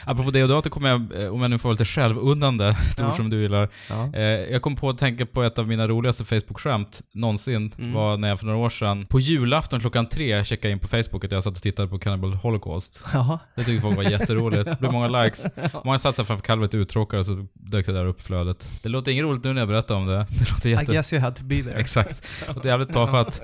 [SPEAKER 2] Apropå Deodato kommer jag, eh, om jag nu får vara lite självunnande, ett <laughs>
[SPEAKER 1] Ja.
[SPEAKER 2] ord som du gillar.
[SPEAKER 1] Ja.
[SPEAKER 2] Eh, jag kom på att tänka på ett av mina roligaste Facebook-skämt någonsin,
[SPEAKER 1] Mm.
[SPEAKER 2] var när jag för några år sedan, på julafton klockan tre, checkade in på Facebook att jag satt och tittade på Cannibal Holocaust.
[SPEAKER 1] Jaha.
[SPEAKER 2] Det tyckte folk var jätteroligt. Det blev många <laughs> likes. Många satt sig framför kalvet uttråkade och så dök det där upp i flödet. Det låter inget roligt nu när jag berättar om det. <laughs> Det låter
[SPEAKER 1] I
[SPEAKER 2] jätte...
[SPEAKER 1] guess you had to be there.
[SPEAKER 2] Exakt. Det <laughs> låter jävligt tafatt.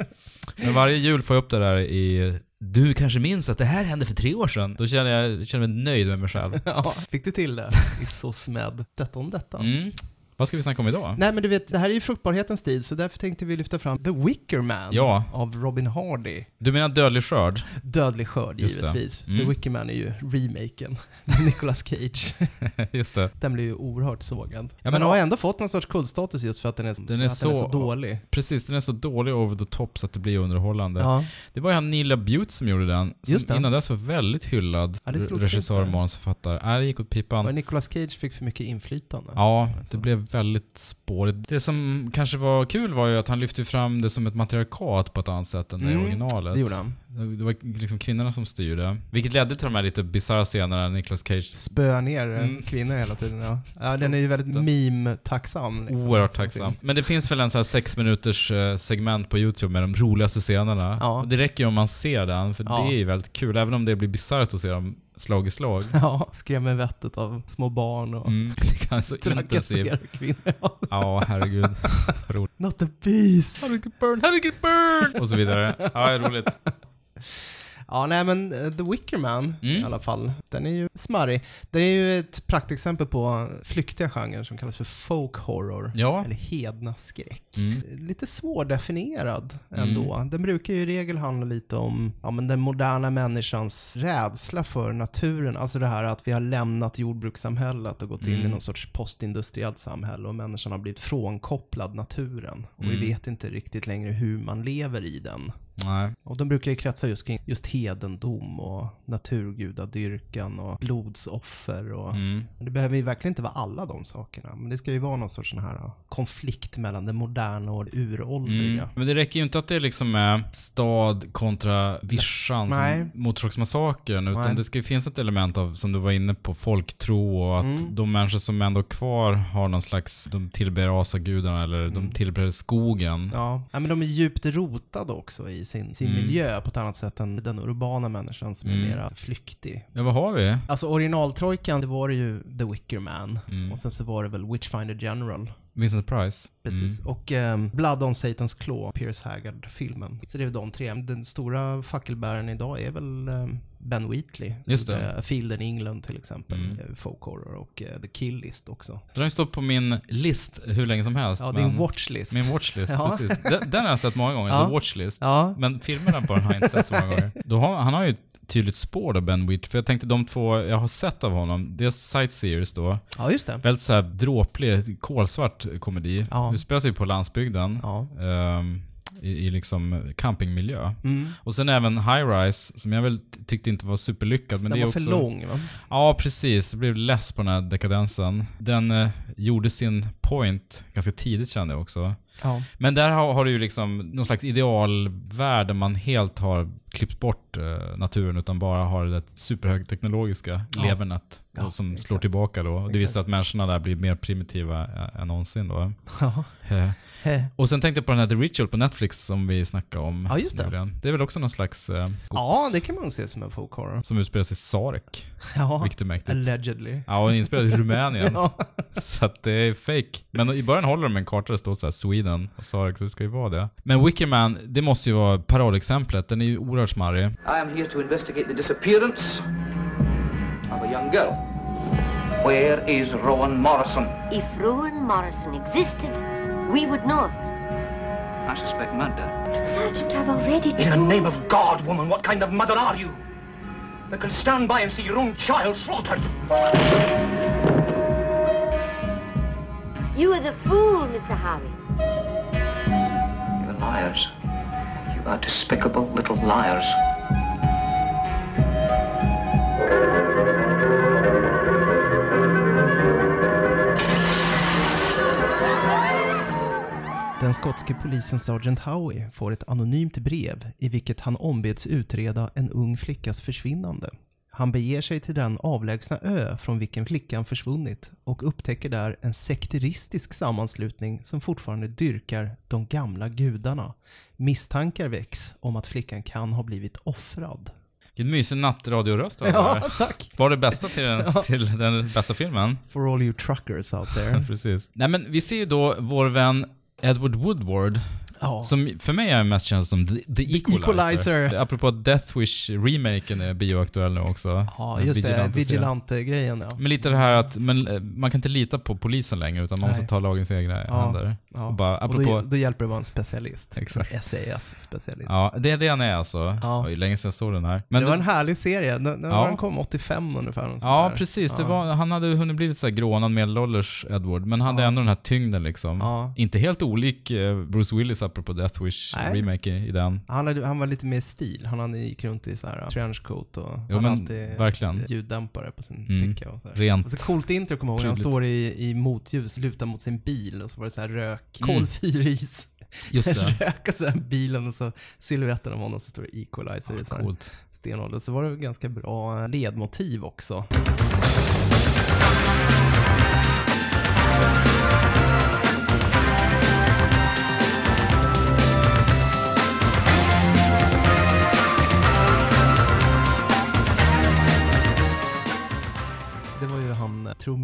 [SPEAKER 2] Men varje jul får jag upp det där i du kanske minns att det här hände för tre år sedan. Då känner jag känner mig nöjd med mig själv.
[SPEAKER 1] Ja, fick du till det? I så smädd. Detta om detta.
[SPEAKER 2] Mm. Vad ska vi snacka om idag?
[SPEAKER 1] Nej men du vet, det här är ju fruktbarhetens tid, så därför tänkte vi lyfta fram The Wicker Man
[SPEAKER 2] Ja.
[SPEAKER 1] av Robin Hardy.
[SPEAKER 2] Du menar Dödlig skörd?
[SPEAKER 1] Dödlig skörd
[SPEAKER 2] Just
[SPEAKER 1] givetvis.
[SPEAKER 2] Mm.
[SPEAKER 1] The Wicker Man är ju remaken med <laughs> Nicolas Cage. <laughs>
[SPEAKER 2] Just det.
[SPEAKER 1] Den blev ju oerhört sågad.
[SPEAKER 2] men
[SPEAKER 1] men har
[SPEAKER 2] ja.
[SPEAKER 1] ändå fått någon sorts kultstatus just för att den är,
[SPEAKER 2] Den är
[SPEAKER 1] att den är
[SPEAKER 2] så-
[SPEAKER 1] så dålig.
[SPEAKER 2] Precis, den är så dålig over the top så att det blir underhållande.
[SPEAKER 1] Ja.
[SPEAKER 2] Det var ju han Neil Butte som gjorde den. Som
[SPEAKER 1] Just det.
[SPEAKER 2] innan dess var väldigt hyllad
[SPEAKER 1] Ja,
[SPEAKER 2] regissör manusförfattare. Nej, det gick åt pipan.
[SPEAKER 1] Och Nicolas Cage fick för mycket inflytande.
[SPEAKER 2] Ja, det blev väldigt spårigt. Det som kanske var kul var ju att han lyfte fram det som ett matriarkat på ett annat sätt än det i
[SPEAKER 1] Mm,
[SPEAKER 2] originalet.
[SPEAKER 1] Det gjorde han.
[SPEAKER 2] Det var liksom kvinnorna som styrde. Vilket ledde till de här lite bisarra scenerna när Nicolas Cage
[SPEAKER 1] Spöa ner
[SPEAKER 2] Mm.
[SPEAKER 1] kvinnor hela tiden. Ja, <laughs> ja den är ju väldigt meme-tacksam. Liksom.
[SPEAKER 2] Oerhört tacksam. Men det finns väl en sån här sex minuters eh, segment på YouTube med de roligaste scenerna.
[SPEAKER 1] Ja.
[SPEAKER 2] Det räcker ju om man ser den, för
[SPEAKER 1] Ja.
[SPEAKER 2] det är ju väldigt kul. Även om det blir bisarrt att se dem slag i slag. <laughs>
[SPEAKER 1] Ja, skrämmer vettet av små barn och
[SPEAKER 2] Mm, det kan så intensivt.
[SPEAKER 1] trakasserar kvinnor. <laughs>
[SPEAKER 2] Ja, herregud. Roligt. <laughs>
[SPEAKER 1] Not the beast.
[SPEAKER 2] How to get burned, how to get burned! Och så vidare. Ja, roligt.
[SPEAKER 1] Ja, nej men eh, The Wicker Man i
[SPEAKER 2] Mm.
[SPEAKER 1] alla fall, den är ju smarrig. Den är ju ett praktexempel på flyktiga genrer som kallas för folk horror.
[SPEAKER 2] Ja.
[SPEAKER 1] Eller hedna skräck.
[SPEAKER 2] Mm.
[SPEAKER 1] Lite svårdefinierad ändå. Den brukar ju i regel handla lite om ja, men den moderna människans rädsla för naturen. Alltså det här att vi har lämnat jordbrukssamhället och gått in i
[SPEAKER 2] Mm.
[SPEAKER 1] någon sorts postindustriellt samhälle och människan har blivit frånkopplad naturen. Och vi
[SPEAKER 2] Mm.
[SPEAKER 1] vet inte riktigt längre hur man lever i den.
[SPEAKER 2] Nej.
[SPEAKER 1] Och de brukar ju kretsa just kring just hedendom och naturgudadyrkan och blodsoffer och
[SPEAKER 2] Mm.
[SPEAKER 1] det behöver ju verkligen inte vara alla de sakerna. Men det ska ju vara någon sorts sån här konflikt mellan det moderna och det uråldriga.
[SPEAKER 2] Mm. Men det räcker ju inte att det liksom är stad kontra vischan som Motorsågsmassakern, utan
[SPEAKER 1] Nej.
[SPEAKER 2] det ska ju finnas ett element av, som du var inne på, folktro och att
[SPEAKER 1] Mm.
[SPEAKER 2] de människor som ändå är kvar har någon slags, de tillber asagudarna eller
[SPEAKER 1] Mm.
[SPEAKER 2] de tillber skogen.
[SPEAKER 1] Ja. ja, men de är djupt rotade också i sin, sin
[SPEAKER 2] Mm.
[SPEAKER 1] miljö på ett annat sätt än den urbana människan som är
[SPEAKER 2] Mm.
[SPEAKER 1] mera flyktig.
[SPEAKER 2] Ja, vad har vi?
[SPEAKER 1] Alltså originaltrojkan, det var ju The Wicker Man.
[SPEAKER 2] Mm.
[SPEAKER 1] Och sen så var det väl Witchfinder General.
[SPEAKER 2] Vincent Price?
[SPEAKER 1] Precis.
[SPEAKER 2] Mm.
[SPEAKER 1] Och ehm, Blood on Satan's Claw, Pierce Haggard-filmen. Så det är de tre. Den stora fackelbäraren idag är väl ehm, Ben Wheatley.
[SPEAKER 2] Just det.
[SPEAKER 1] A Field in England till exempel.
[SPEAKER 2] Mm.
[SPEAKER 1] eh, Folk horror och eh, The Kill List också.
[SPEAKER 2] Den har ju stått på min list hur länge som helst.
[SPEAKER 1] Ja, din watchlist.
[SPEAKER 2] Min watchlist, <laughs>
[SPEAKER 1] Ja.
[SPEAKER 2] precis. Den, den har jag sett många gånger, <laughs>
[SPEAKER 1] Ja.
[SPEAKER 2] The Watchlist.
[SPEAKER 1] Ja.
[SPEAKER 2] Men filmerna på den har jag inte sett så många gånger. Har, han har ju tydligt spår då, Ben Wheat. För jag tänkte de två jag har sett av honom, dels Sightseers då.
[SPEAKER 1] Ja, just det.
[SPEAKER 2] Väldigt såhär dråplig, kolsvart komedi.
[SPEAKER 1] Ja.
[SPEAKER 2] Utspelar sig på landsbygden.
[SPEAKER 1] Ja.
[SPEAKER 2] ehm, i, I liksom campingmiljö.
[SPEAKER 1] Mm.
[SPEAKER 2] Och sen även High Rise, som jag väl tyckte inte var superlyckad. Men
[SPEAKER 1] Den
[SPEAKER 2] det är
[SPEAKER 1] var
[SPEAKER 2] också...
[SPEAKER 1] för lång va?
[SPEAKER 2] Ja, precis. Jag blev less på den här dekadensen. Den eh, gjorde sin point ganska tidigt kände jag också.
[SPEAKER 1] Ja.
[SPEAKER 2] Men där har, har du ju liksom någon slags idealvärld där man helt har klippt bort eh, naturen utan bara har det superhögteknologiska
[SPEAKER 1] Ja.
[SPEAKER 2] levernet
[SPEAKER 1] Ja,
[SPEAKER 2] som
[SPEAKER 1] exakt.
[SPEAKER 2] slår tillbaka då. Det visar att människorna där blir mer primitiva ä- än någonsin då. <laughs>
[SPEAKER 1] Ja.
[SPEAKER 2] Och sen tänkte jag på den här The Ritual på Netflix som vi snackade om.
[SPEAKER 1] Ja, just det.
[SPEAKER 2] nyligen. Det är väl också någon slags eh, gods
[SPEAKER 1] ja, det kan man se som en folk horror.
[SPEAKER 2] som utspelar sig i Sarek.
[SPEAKER 1] Ja,
[SPEAKER 2] Vilket är mäktigt.
[SPEAKER 1] allegedly.
[SPEAKER 2] Ja, och inspelad i Rumänien. <laughs>
[SPEAKER 1] Ja.
[SPEAKER 2] Så att det är fake. Men i början håller de en karta där det står så här Sweden och Sarek, så det ska ju vara det. Men Wickerman, det måste ju vara paradexemplet. Den är ju oerhört smarrig.
[SPEAKER 3] I am here to investigate the disappearance of a young girl. Where is Rowan Morrison?
[SPEAKER 4] If Rowan Morrison existed, we would know of.
[SPEAKER 3] I suspect murder.
[SPEAKER 4] Sergeant, I've already told...
[SPEAKER 5] In the name of God, woman, what kind of mother are you? That can stand by and see your own child slaughtered?
[SPEAKER 4] you are the fool, Mr. Harvey.
[SPEAKER 3] You're liars. You are despicable little liars.
[SPEAKER 1] Den skotske polisen Sergeant Howie får ett anonymt brev i vilket han ombeds utreda en ung flickas försvinnande. Han beger sig till den avlägsna ö från vilken flickan försvunnit och upptäcker där en sekteristisk sammanslutning som fortfarande dyrkar de gamla gudarna. Misstankar väcks om att flickan kan ha blivit offrad.
[SPEAKER 2] Vilken mysig nattradioröst har där.
[SPEAKER 1] tack!
[SPEAKER 2] Var det bästa till <laughs> den, till den bästa filmen?
[SPEAKER 1] For all you truckers out there. <laughs>
[SPEAKER 2] Precis. Nej men vi ser ju då vår vän Edward Woodward,
[SPEAKER 1] Ja.
[SPEAKER 2] som för mig är mest känd som The, the Equalizer.
[SPEAKER 1] Equalizer.
[SPEAKER 2] Apropå Death Wish-remaken är bioaktuell nu också.
[SPEAKER 1] Ja, just det. Vigilante-grejen ja.
[SPEAKER 2] Men lite det här att men, eh, man kan inte lita på polisen längre, utan man
[SPEAKER 1] Nej.
[SPEAKER 2] måste ta lagen i sina egna
[SPEAKER 1] Ja,
[SPEAKER 2] händer.
[SPEAKER 1] Ja.
[SPEAKER 2] Och bara,
[SPEAKER 1] Och
[SPEAKER 2] apropå...
[SPEAKER 1] då, då hjälper det att vara en specialist.
[SPEAKER 2] Exakt.
[SPEAKER 1] SAS-specialist.
[SPEAKER 2] Ja, det är det han är alltså.
[SPEAKER 1] Ja.
[SPEAKER 2] Det länge sedan jag såg den här. Men
[SPEAKER 1] det var en härlig serie. Den, den
[SPEAKER 2] Ja.
[SPEAKER 1] kom 85 ungefär.
[SPEAKER 2] Ja,
[SPEAKER 1] där.
[SPEAKER 2] precis. Det var, han hade hunnit bli lite så grånad medelålders Edward, men hade ändå den här tyngden liksom. Inte helt olik eh, Bruce Willis apropå Death Wish
[SPEAKER 1] Nej.
[SPEAKER 2] remake i, i den.
[SPEAKER 1] Han, hade, han var lite mer stil. Han hade, gick runt i så här trenchcoat och
[SPEAKER 2] Jo,
[SPEAKER 1] hade
[SPEAKER 2] men
[SPEAKER 1] alltid
[SPEAKER 2] verkligen.
[SPEAKER 1] ljuddämpare på sin
[SPEAKER 2] Mm.
[SPEAKER 1] picka och så här.
[SPEAKER 2] Rent.
[SPEAKER 1] Och så coolt intro kommer jag ihåg. Han står i, i motljus, lutar mot sin bil och så var det så här rök,
[SPEAKER 2] Mm.
[SPEAKER 1] kolsyreis.
[SPEAKER 2] Just det. <laughs>
[SPEAKER 1] rök och så bilen och så silhuetten av honom så står det equalizer i så här
[SPEAKER 2] Coolt.
[SPEAKER 1] stenålder. Så var det ganska bra ledmotiv också.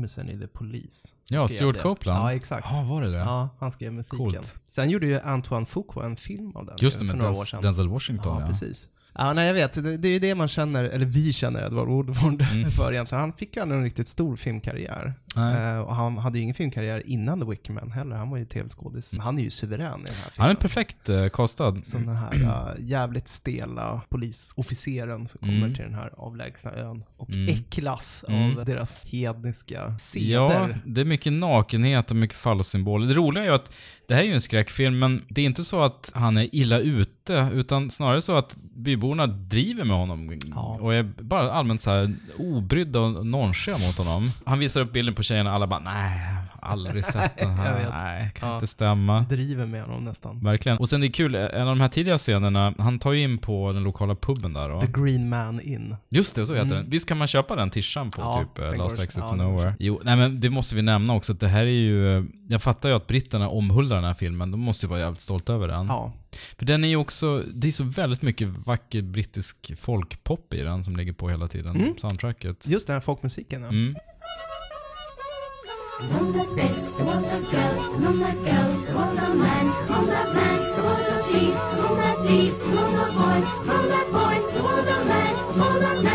[SPEAKER 1] Trummisen i The Police.
[SPEAKER 2] Ja, Stuart
[SPEAKER 1] det.
[SPEAKER 2] Copeland.
[SPEAKER 1] Ja, exakt.
[SPEAKER 2] Ja, var det det?
[SPEAKER 1] Ja, han skrev musiken.
[SPEAKER 2] Coolt.
[SPEAKER 1] Sen gjorde ju Antoine Fuqua en film av den
[SPEAKER 2] Just det, med
[SPEAKER 1] några år
[SPEAKER 2] Denz-
[SPEAKER 1] sedan.
[SPEAKER 2] Denzel Washington
[SPEAKER 1] Ja,
[SPEAKER 2] ja.
[SPEAKER 1] precis. Ja, nej, jag vet. Det, det är ju det man känner, eller vi känner Edward Woodward
[SPEAKER 2] Mm. <laughs>
[SPEAKER 1] för egentligen. Han fick ju aldrig en riktigt stor filmkarriär. Eh, och han hade ju ingen filmkarriär innan The Wicker Man heller. Han var ju tv-skådis. Han är ju suverän i den här
[SPEAKER 2] Han
[SPEAKER 1] filmen.
[SPEAKER 2] är perfekt eh, castad.
[SPEAKER 1] Som den här uh, jävligt stela polisofficeren som kommer
[SPEAKER 2] Mm.
[SPEAKER 1] till den här avlägsna ön och
[SPEAKER 2] Mm.
[SPEAKER 1] äcklas
[SPEAKER 2] Mm.
[SPEAKER 1] av deras hedniska seder.
[SPEAKER 2] Ja, det är mycket nakenhet och mycket fallosymboler. Det roliga är ju att det här är ju en skräckfilm, men det är inte så att han är illa ute, utan snarare så att byborna driver med honom
[SPEAKER 1] Ja.
[SPEAKER 2] och är bara allmänt så här obrydda och nonchiga mot honom. Han visar upp bilden på tjejerna och alla bara nej, aldrig sett <laughs> den här. Nej, kan
[SPEAKER 1] Ja.
[SPEAKER 2] inte stämma.
[SPEAKER 1] Driver med honom nästan.
[SPEAKER 2] Verkligen. Och sen det är kul, en av de här tidiga scenerna, han tar ju in på den lokala puben där då.
[SPEAKER 1] The Green Man In.
[SPEAKER 2] Just det, så heter
[SPEAKER 1] Mm.
[SPEAKER 2] den. Visst kan man köpa den tishan på
[SPEAKER 1] Ja,
[SPEAKER 2] typ eh, Last Exit
[SPEAKER 1] ja,
[SPEAKER 2] to Nowhere? Jo, nej men det måste vi nämna också att det här är ju... eh, Jag fattar ju att britterna omhuldar den här filmen, de måste ju vara jävligt stolta över den.
[SPEAKER 1] Ja.
[SPEAKER 2] För den är ju också, det är så väldigt mycket vacker brittisk folkpop i den som ligger på hela tiden,
[SPEAKER 1] Mm.
[SPEAKER 2] soundtracket.
[SPEAKER 1] Just den här folkmusiken. Ja.
[SPEAKER 2] Mm.
[SPEAKER 6] On that day, there was a girl, and on that girl, there was a man. On that man, there was a seed, and on that seed, there was a boy. On that boy, there was a man. On that man,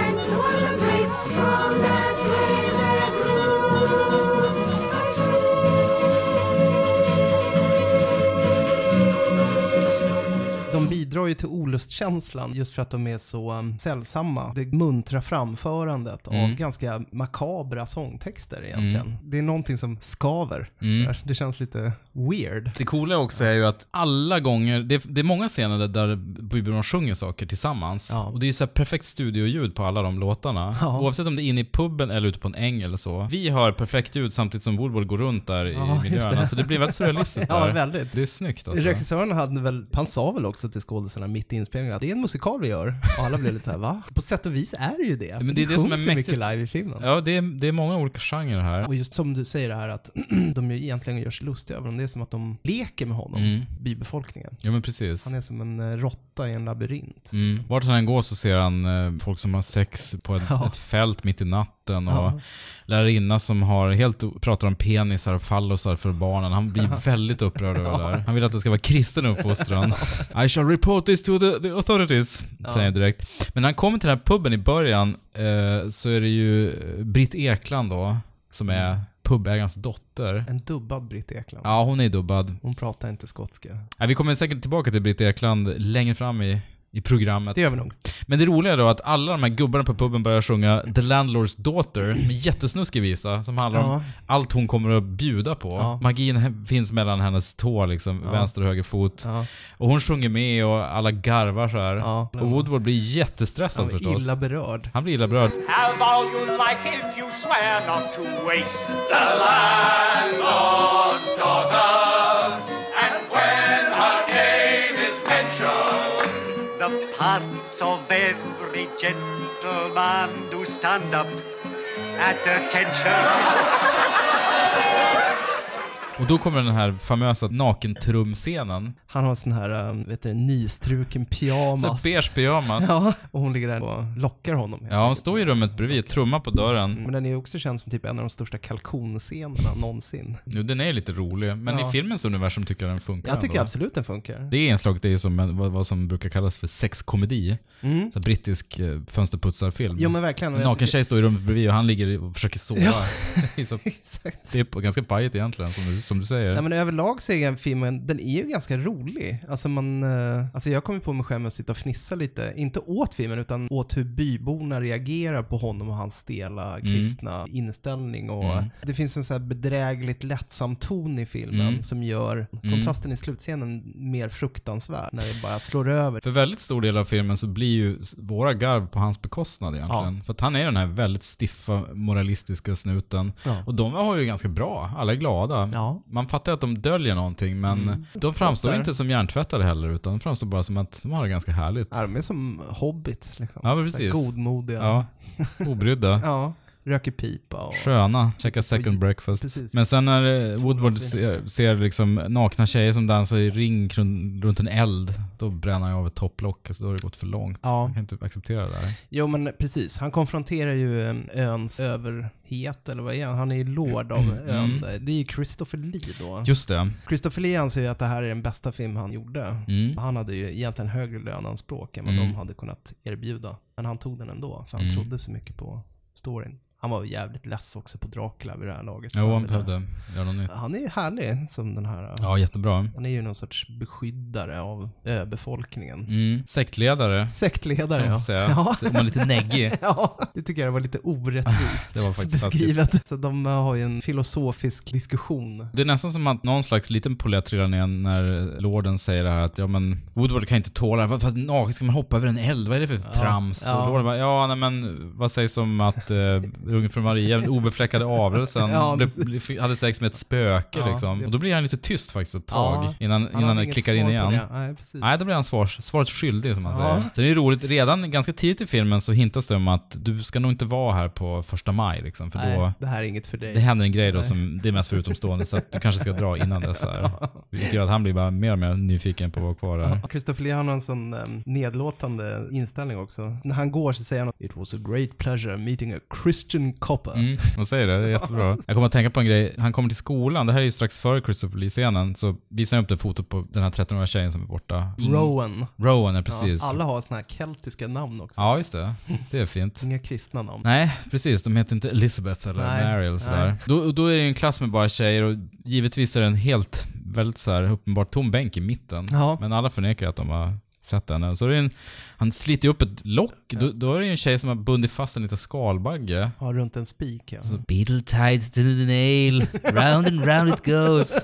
[SPEAKER 1] De bidrar ju till olustkänslan just för att de är så um, sällsamma. Det muntra framförandet av
[SPEAKER 2] Mm.
[SPEAKER 1] ganska makabra sångtexter egentligen. Det är någonting som skaver.
[SPEAKER 2] Mm.
[SPEAKER 1] Det känns lite weird.
[SPEAKER 2] Det coola också är ju att alla gånger, det, det är många scener där, byborna sjunger saker tillsammans.
[SPEAKER 1] Ja.
[SPEAKER 2] Och det är ju så här perfekt studioljud på alla de låtarna.
[SPEAKER 1] Ja.
[SPEAKER 2] Oavsett om det är inne i puben eller ute på en äng eller så. Vi hör perfekt ljud samtidigt som Woodward går runt där
[SPEAKER 1] Ja,
[SPEAKER 2] i miljön.
[SPEAKER 1] det.
[SPEAKER 2] Alltså det blir väldigt <laughs> surrealistiskt
[SPEAKER 1] Ja, väldigt.
[SPEAKER 2] Det är snyggt alltså.
[SPEAKER 1] Regissören hade väl, han sa väl också till skådespelarna mitt i inspelningen att det är en musikal vi gör. Och alla blev lite så här, va? På sätt och vis är det ju det.
[SPEAKER 2] Men det är det som är mäktigt.
[SPEAKER 1] mycket live i filmen.
[SPEAKER 2] Ja, det är, det är många olika genrer här.
[SPEAKER 1] Och just som du säger det här att <clears throat> de egentligen gör sig lustiga över honom. Det är som att de leker med honom,
[SPEAKER 2] Mm.
[SPEAKER 1] bybefolkningen.
[SPEAKER 2] Ja men precis.
[SPEAKER 1] Han är som en eh, råtta i en labyrint.
[SPEAKER 2] Mm. Vart han än går så ser han eh, folk som har sex på ett,
[SPEAKER 1] Ja.
[SPEAKER 2] ett fält mitt i natten och
[SPEAKER 1] Ja.
[SPEAKER 2] lärarinna som har helt, pratar om penisar och fallosar för barnen. Han blir väldigt upprörd över det där. Han vill att det ska vara kristen uppfostran. <laughs> I shall report this to the, the authorities,
[SPEAKER 1] Ja.
[SPEAKER 2] säger han direkt. Men när han kommer till den här puben i början eh, så är det ju Britt Ekland då, som är pubägarens dotter.
[SPEAKER 1] En dubbad Britt Ekland.
[SPEAKER 2] Ja, hon är dubbad.
[SPEAKER 1] Hon pratar inte skotska.
[SPEAKER 2] Ja, vi kommer säkert tillbaka till Britt Ekland längre fram i, i programmet.
[SPEAKER 1] Det gör vi nog.
[SPEAKER 2] Men det roliga är då att alla de här gubbarna på puben börjar sjunga The Landlord's Daughter, med jättesnuskig visa som handlar om
[SPEAKER 1] Ja.
[SPEAKER 2] allt hon kommer att bjuda på.
[SPEAKER 1] Ja.
[SPEAKER 2] Magin finns mellan hennes tår liksom,
[SPEAKER 1] Ja.
[SPEAKER 2] vänster och höger fot.
[SPEAKER 1] Ja.
[SPEAKER 2] Och hon sjunger med och alla garvar så här.
[SPEAKER 1] Ja.
[SPEAKER 2] Och Woodward blir jättestressad
[SPEAKER 1] Han
[SPEAKER 2] förstås.
[SPEAKER 1] är illa berörd.
[SPEAKER 2] Han blir illa berörd.
[SPEAKER 5] Have all you like if you swear not to waste.
[SPEAKER 7] landlord's daughter,
[SPEAKER 8] of every gentleman to stand up at attention.
[SPEAKER 2] Och då kommer den här famösa nakentrumscenen.
[SPEAKER 1] Han har en sån här, um, vet du, nystruken
[SPEAKER 2] Så
[SPEAKER 1] pyjamas.
[SPEAKER 2] beige pyjamas.
[SPEAKER 1] Ja, och hon ligger där och lockar honom.
[SPEAKER 2] Ja, hon står i rummet bredvid, trummar på dörren.
[SPEAKER 1] Men den är också känd som typ en av de största kalkonscenerna någonsin.
[SPEAKER 2] Jo, den är lite rolig, men
[SPEAKER 1] Ja.
[SPEAKER 2] i filmens universum tycker jag den funkar
[SPEAKER 1] Jag tycker
[SPEAKER 2] ändå.
[SPEAKER 1] absolut den funkar.
[SPEAKER 2] Det inslaget är ju som en, vad, vad som brukar kallas för sexkomedi.
[SPEAKER 1] Mm.
[SPEAKER 2] Så brittisk eh, fönsterputsarfilm.
[SPEAKER 1] Jo men verkligen.
[SPEAKER 2] En naken tjej står i rummet bredvid och han ligger och försöker sova.
[SPEAKER 1] Ja. <laughs>
[SPEAKER 2] Det är så- <laughs>
[SPEAKER 1] Exakt.
[SPEAKER 2] det är ganska pajigt egentligen, som du, som du säger.
[SPEAKER 1] Nej men överlag så är den filmen, den är ju ganska rolig. Alltså man, eh, alltså jag kommer på mig själv med att sitta och fnissa lite, inte åt filmen utan åt hur byborna reagerar på honom och hans stela kristna inställning och
[SPEAKER 2] Mm.
[SPEAKER 1] det finns en så här bedrägligt lättsam ton i filmen
[SPEAKER 2] Mm.
[SPEAKER 1] som gör kontrasten i slutscenen mer fruktansvärd när det bara slår över.
[SPEAKER 2] För väldigt stor del av filmen så blir ju våra garv på hans bekostnad egentligen. För att han är den här väldigt stiffa, moralistiska snuten.
[SPEAKER 1] Ja.
[SPEAKER 2] Och de har ju ganska bra, alla är glada.
[SPEAKER 1] Ja.
[SPEAKER 2] Man fattar ju att de döljer någonting, men de framstår
[SPEAKER 1] Fattar.
[SPEAKER 2] Inte som hjärntvättade heller, utan de framstår bara som att de har det ganska härligt.
[SPEAKER 1] Ja, de är som hobbits liksom.
[SPEAKER 2] Ja, precis.
[SPEAKER 1] Godmodiga.
[SPEAKER 2] Ja, obrydda. <laughs>
[SPEAKER 1] Ja. Röker pipa och...
[SPEAKER 2] Sköna, käka second breakfast.
[SPEAKER 1] Precis.
[SPEAKER 2] Men sen när eh, Woodward ser, ser liksom nakna tjejer som dansar i ring runt en eld, då bränner han av ett topplock. Alltså då har det gått för långt.
[SPEAKER 1] Ja.
[SPEAKER 2] Man kan inte acceptera det där.
[SPEAKER 1] Jo men precis, han konfronterar ju öns överhet, eller vad är han? Han är ju lord av ön. Det är ju Christopher Lee då.
[SPEAKER 2] Mm. Just det.
[SPEAKER 1] Christopher Lee anser ju att det här är den bästa film han gjorde.
[SPEAKER 2] Mm.
[SPEAKER 1] Han hade ju egentligen högre löneanspråk än vad
[SPEAKER 2] Mm.
[SPEAKER 1] de hade kunnat erbjuda. Men han tog den ändå, för han
[SPEAKER 2] Mm.
[SPEAKER 1] trodde så mycket på storyn. Han var jävligt less också på Dracula vid det här laget.
[SPEAKER 2] Jo,
[SPEAKER 1] han
[SPEAKER 2] behövde göra något nytt.
[SPEAKER 1] Han är ju härlig som den här.
[SPEAKER 2] Ja, jättebra.
[SPEAKER 1] Han är ju någon sorts beskyddare av öbefolkningen.
[SPEAKER 2] Mm. Sektledare,
[SPEAKER 1] Sektledare ja.
[SPEAKER 2] säga.
[SPEAKER 1] ja.
[SPEAKER 2] De var lite neggig. <laughs>
[SPEAKER 1] Ja, det tycker jag var lite orättvist <laughs>
[SPEAKER 2] Det var faktiskt
[SPEAKER 1] beskrivet. Så de eh, har ju en filosofisk diskussion.
[SPEAKER 2] Det är nästan som att någon slags liten polett trillar ner när lorden säger det här att ja men Woodward kan inte tåla det. Vad- naken ska man hoppa över en eld? Vad är det för trams?
[SPEAKER 1] ja.
[SPEAKER 2] Och lorden bara, ja nej men vad sägs om att uh, Jungfru Maria, den obefläckade avelsen, <laughs>
[SPEAKER 1] Ja,
[SPEAKER 2] blev, hade sex med ett spöke
[SPEAKER 1] Ja,
[SPEAKER 2] liksom. Och då blir han lite tyst faktiskt ett tag
[SPEAKER 1] Ja,
[SPEAKER 2] innan,
[SPEAKER 1] Han
[SPEAKER 2] innan det klickar in igen.
[SPEAKER 1] det. Nej, precis.
[SPEAKER 2] Nej, då blir han svars, svaret skyldig som man
[SPEAKER 1] Ja.
[SPEAKER 2] säger. Sen är det roligt, redan ganska tidigt i filmen så hintas det om att du ska nog inte vara här på första maj liksom, för
[SPEAKER 1] Nej,
[SPEAKER 2] då
[SPEAKER 1] det här är inget för dig.
[SPEAKER 2] det händer en grej då som, det är mest för utomstående, så att du kanske ska dra innan dess här. Vilket gör att han blir bara mer och mer nyfiken på att vara kvar där.
[SPEAKER 1] Christopher Lee har en sån um, nedlåtande inställning också. När han går så säger han It was a great pleasure meeting a Christian copper.
[SPEAKER 2] Mm, man säger det, det är jättebra. <laughs> Jag kommer att tänka på en grej, han kommer till skolan, det här är ju strax före Christopher Lee-scenen, så visar han upp det fotot på den här 13-åriga tjejen som är borta.
[SPEAKER 1] Rowan.
[SPEAKER 2] Rowan, ja precis.
[SPEAKER 1] Ja, alla har såna här keltiska namn också.
[SPEAKER 2] Ja, just det. Det är fint. <laughs>
[SPEAKER 1] Inga kristna namn.
[SPEAKER 2] Nej, precis. De heter inte Elizabeth eller
[SPEAKER 1] Nej,
[SPEAKER 2] Mary eller sådär. Då, då är det ju en klass med bara tjejer och givetvis är det en helt, väldigt så här uppenbart tom bänk i mitten.
[SPEAKER 1] Ja.
[SPEAKER 2] Men alla förnekar att de har sett den. Så är en, han sliter upp ett lock. Då, då är det ju en tjej som har bundit fast en liten skalbagge.
[SPEAKER 1] Har runt en spik ja.
[SPEAKER 2] Så, Beetle tied to the nail, round and round it goes.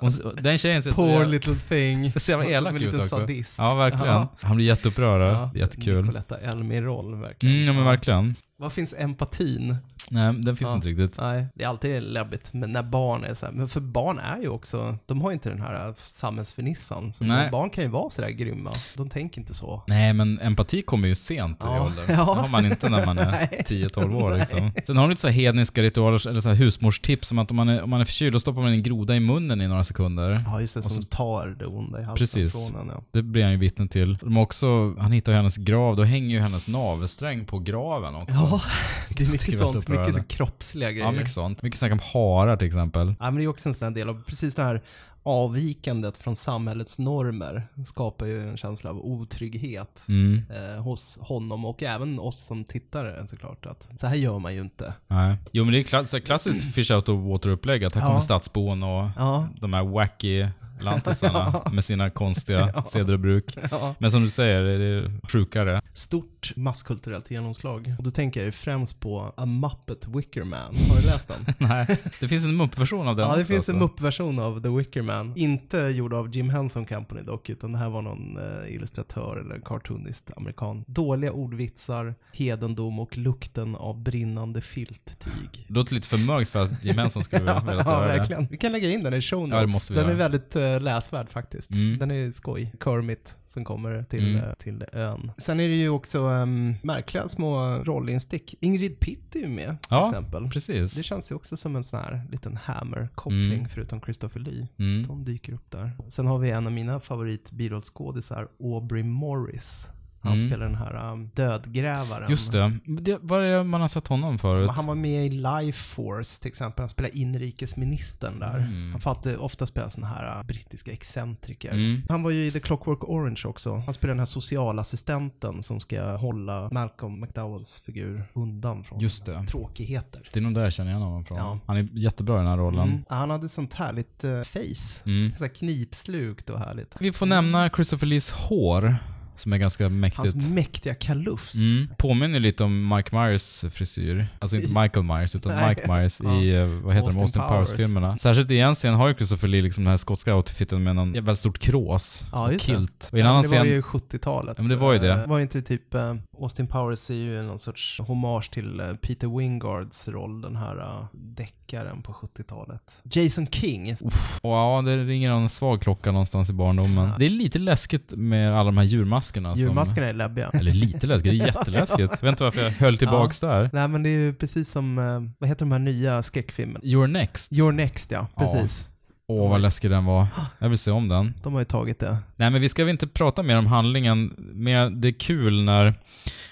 [SPEAKER 2] Och s- och den tjejen ser så
[SPEAKER 1] Poor
[SPEAKER 2] jävla,
[SPEAKER 1] little thing.
[SPEAKER 2] ser så jävla elak ut också.
[SPEAKER 1] sadist.
[SPEAKER 2] Ja, verkligen.
[SPEAKER 1] Ja.
[SPEAKER 2] Han blir jätteupprörd.
[SPEAKER 1] Ja,
[SPEAKER 2] Jättekul.
[SPEAKER 1] Nicoletta Elmi-roll verkligen.
[SPEAKER 2] Mm, ja men verkligen.
[SPEAKER 1] Var finns empatin?
[SPEAKER 2] Nej, den finns
[SPEAKER 1] Ja.
[SPEAKER 2] inte riktigt.
[SPEAKER 1] Nej, det är alltid läbbigt men när barn är så här. Men för barn är ju också, de har ju inte den här äh, samhällsfernissan. Så
[SPEAKER 2] Nej.
[SPEAKER 1] barn kan ju vara sådär grymma. De tänker inte så.
[SPEAKER 2] Nej, men empati kommer ju sent i
[SPEAKER 1] Ja.
[SPEAKER 2] åldern. <laughs>
[SPEAKER 1] Ja.
[SPEAKER 2] Det har man inte när man är <laughs>
[SPEAKER 1] Nej.
[SPEAKER 2] 10-12 år liksom. Sen har de lite så här hedniska ritualer, eller så här husmorstips, som att om man är, om man är förkyld, då stoppar man en groda i munnen i några sekunder.
[SPEAKER 1] Ja, just det, som
[SPEAKER 2] så-
[SPEAKER 1] tar det onda i halsen
[SPEAKER 2] Precis.
[SPEAKER 1] från en. Ja.
[SPEAKER 2] Det blir han ju vittne till. De också, han hittar hennes grav, då hänger ju hennes navelsträng på graven också.
[SPEAKER 1] ja, <laughs> det är mycket sånt. Mycket
[SPEAKER 2] upprörande.
[SPEAKER 1] så kroppsliga grejer.
[SPEAKER 2] Ja, mycket sånt. Mycket snack om harar till exempel.
[SPEAKER 1] Ja, men det är också en sån del av precis det här avvikandet från samhällets normer skapar ju en känsla av otrygghet
[SPEAKER 2] Mm.
[SPEAKER 1] eh, hos honom och även oss som tittare såklart. Att så här gör man ju inte.
[SPEAKER 2] Nej. Jo men det är klass, klassiskt fish out of water-upplägg, att här
[SPEAKER 1] Ja.
[SPEAKER 2] kommer stadsbon och
[SPEAKER 1] Ja.
[SPEAKER 2] de här wacky lantisarna <laughs> med sina konstiga <laughs> seder och bruk.
[SPEAKER 1] Ja.
[SPEAKER 2] Men som du säger, det är sjukare.
[SPEAKER 1] Stort masskulturellt genomslag. Och då tänker jag ju främst på A Muppet Wicker Man. Har du läst den? <laughs>
[SPEAKER 2] Nej, det finns en mupp-version av den
[SPEAKER 1] ja, det
[SPEAKER 2] också,
[SPEAKER 1] finns en
[SPEAKER 2] alltså.
[SPEAKER 1] mupp-version av The Wicker Man. Inte gjord av Jim Henson Company dock, utan det här var någon eh, illustratör eller cartoonist amerikan. Dåliga ordvitsar, hedendom och lukten av brinnande filttyg.
[SPEAKER 2] Det låter lite för mörkt för att Jim Henson skulle <laughs> vilja
[SPEAKER 1] Ja,
[SPEAKER 2] göra det.
[SPEAKER 1] verkligen. Vi kan lägga in den i show notes.
[SPEAKER 2] Ja, det måste vi
[SPEAKER 1] den är väldigt eh, läsvärd faktiskt.
[SPEAKER 2] Mm.
[SPEAKER 1] Den är skoj. Kermit som kommer till,
[SPEAKER 2] Mm.
[SPEAKER 1] eh, till ön. Sen är det ju också um, märkliga små rollinstick. Ingrid Pitt är ju med till
[SPEAKER 2] Ja,
[SPEAKER 1] exempel.
[SPEAKER 2] precis.
[SPEAKER 1] Det känns ju också som en sån här liten Hammer-koppling
[SPEAKER 2] Mm.
[SPEAKER 1] förutom Christopher Lee.
[SPEAKER 2] Mm.
[SPEAKER 1] De dyker upp där. Sen har vi en av mina favoritbirollskådisar, Aubrey Morris. Han
[SPEAKER 2] Mm.
[SPEAKER 1] spelar den här um, dödgrävaren.
[SPEAKER 2] Just det. det. Vad är det man har sett honom förut?
[SPEAKER 1] Han var med i Life Force till exempel. Han spelar inrikesministern där.
[SPEAKER 2] Mm.
[SPEAKER 1] Han får ofta spela såna här uh, brittiska excentriker.
[SPEAKER 2] Mm.
[SPEAKER 1] Han var ju i The Clockwork Orange också. Han spelar den här socialassistenten som ska hålla Malcolm McDowells figur undan från
[SPEAKER 2] Just det.
[SPEAKER 1] tråkigheter.
[SPEAKER 2] Det är nog där jag känner igen honom från.
[SPEAKER 1] Ja.
[SPEAKER 2] Han är jättebra i den här rollen.
[SPEAKER 1] Mm. Han hade sånt härligt uh, face.
[SPEAKER 2] Mm.
[SPEAKER 1] Så här knipslukt och härligt.
[SPEAKER 2] Vi får nämna Christopher Lees hår, som är ganska mäktigt.
[SPEAKER 1] Hans mäktiga kalufs.
[SPEAKER 2] Mm. Påminner lite om Mike Myers frisyr. Alltså inte <laughs> Michael Myers, utan
[SPEAKER 1] Nej.
[SPEAKER 2] Mike Myers
[SPEAKER 1] Ja.
[SPEAKER 2] i, eh, vad heter
[SPEAKER 1] Austin
[SPEAKER 2] de, Austin
[SPEAKER 1] Powers.
[SPEAKER 2] Powers-filmerna. Särskilt i en scen har ju Christopher Lee liksom den här skotska outfiten med någon väldigt stort krås
[SPEAKER 1] Ja,
[SPEAKER 2] och kilt. Och i en
[SPEAKER 1] Ja,
[SPEAKER 2] annan
[SPEAKER 1] det var
[SPEAKER 2] scen...
[SPEAKER 1] ju 70-talet.
[SPEAKER 2] Ja, men det var ju det.
[SPEAKER 1] Eh, Var inte typ, uh, Austin Powers är ju någon sorts hommage till eh, Peter Wingards roll, den här deckaren på 70-talet. Jason King.
[SPEAKER 2] Och ja, det ringer någon svag klocka någonstans i barndomen. Det är lite läskigt med alla de här djurmaskerna djurmaskerna som...
[SPEAKER 1] Är läbbiga.
[SPEAKER 2] Eller lite läskigt, det är jätteläskigt. <laughs> Jag vet inte varför jag höll tillbaks där.
[SPEAKER 1] Nej men det är ju precis som, eh, vad heter de här nya skräckfilmerna?
[SPEAKER 2] You're next.
[SPEAKER 1] Your Next ja, precis.
[SPEAKER 2] Åh, vad läskig den var. Jag vill se om den.
[SPEAKER 1] De har ju tagit det.
[SPEAKER 2] Nej, men vi ska väl inte prata mer om handlingen. Mer, det är kul när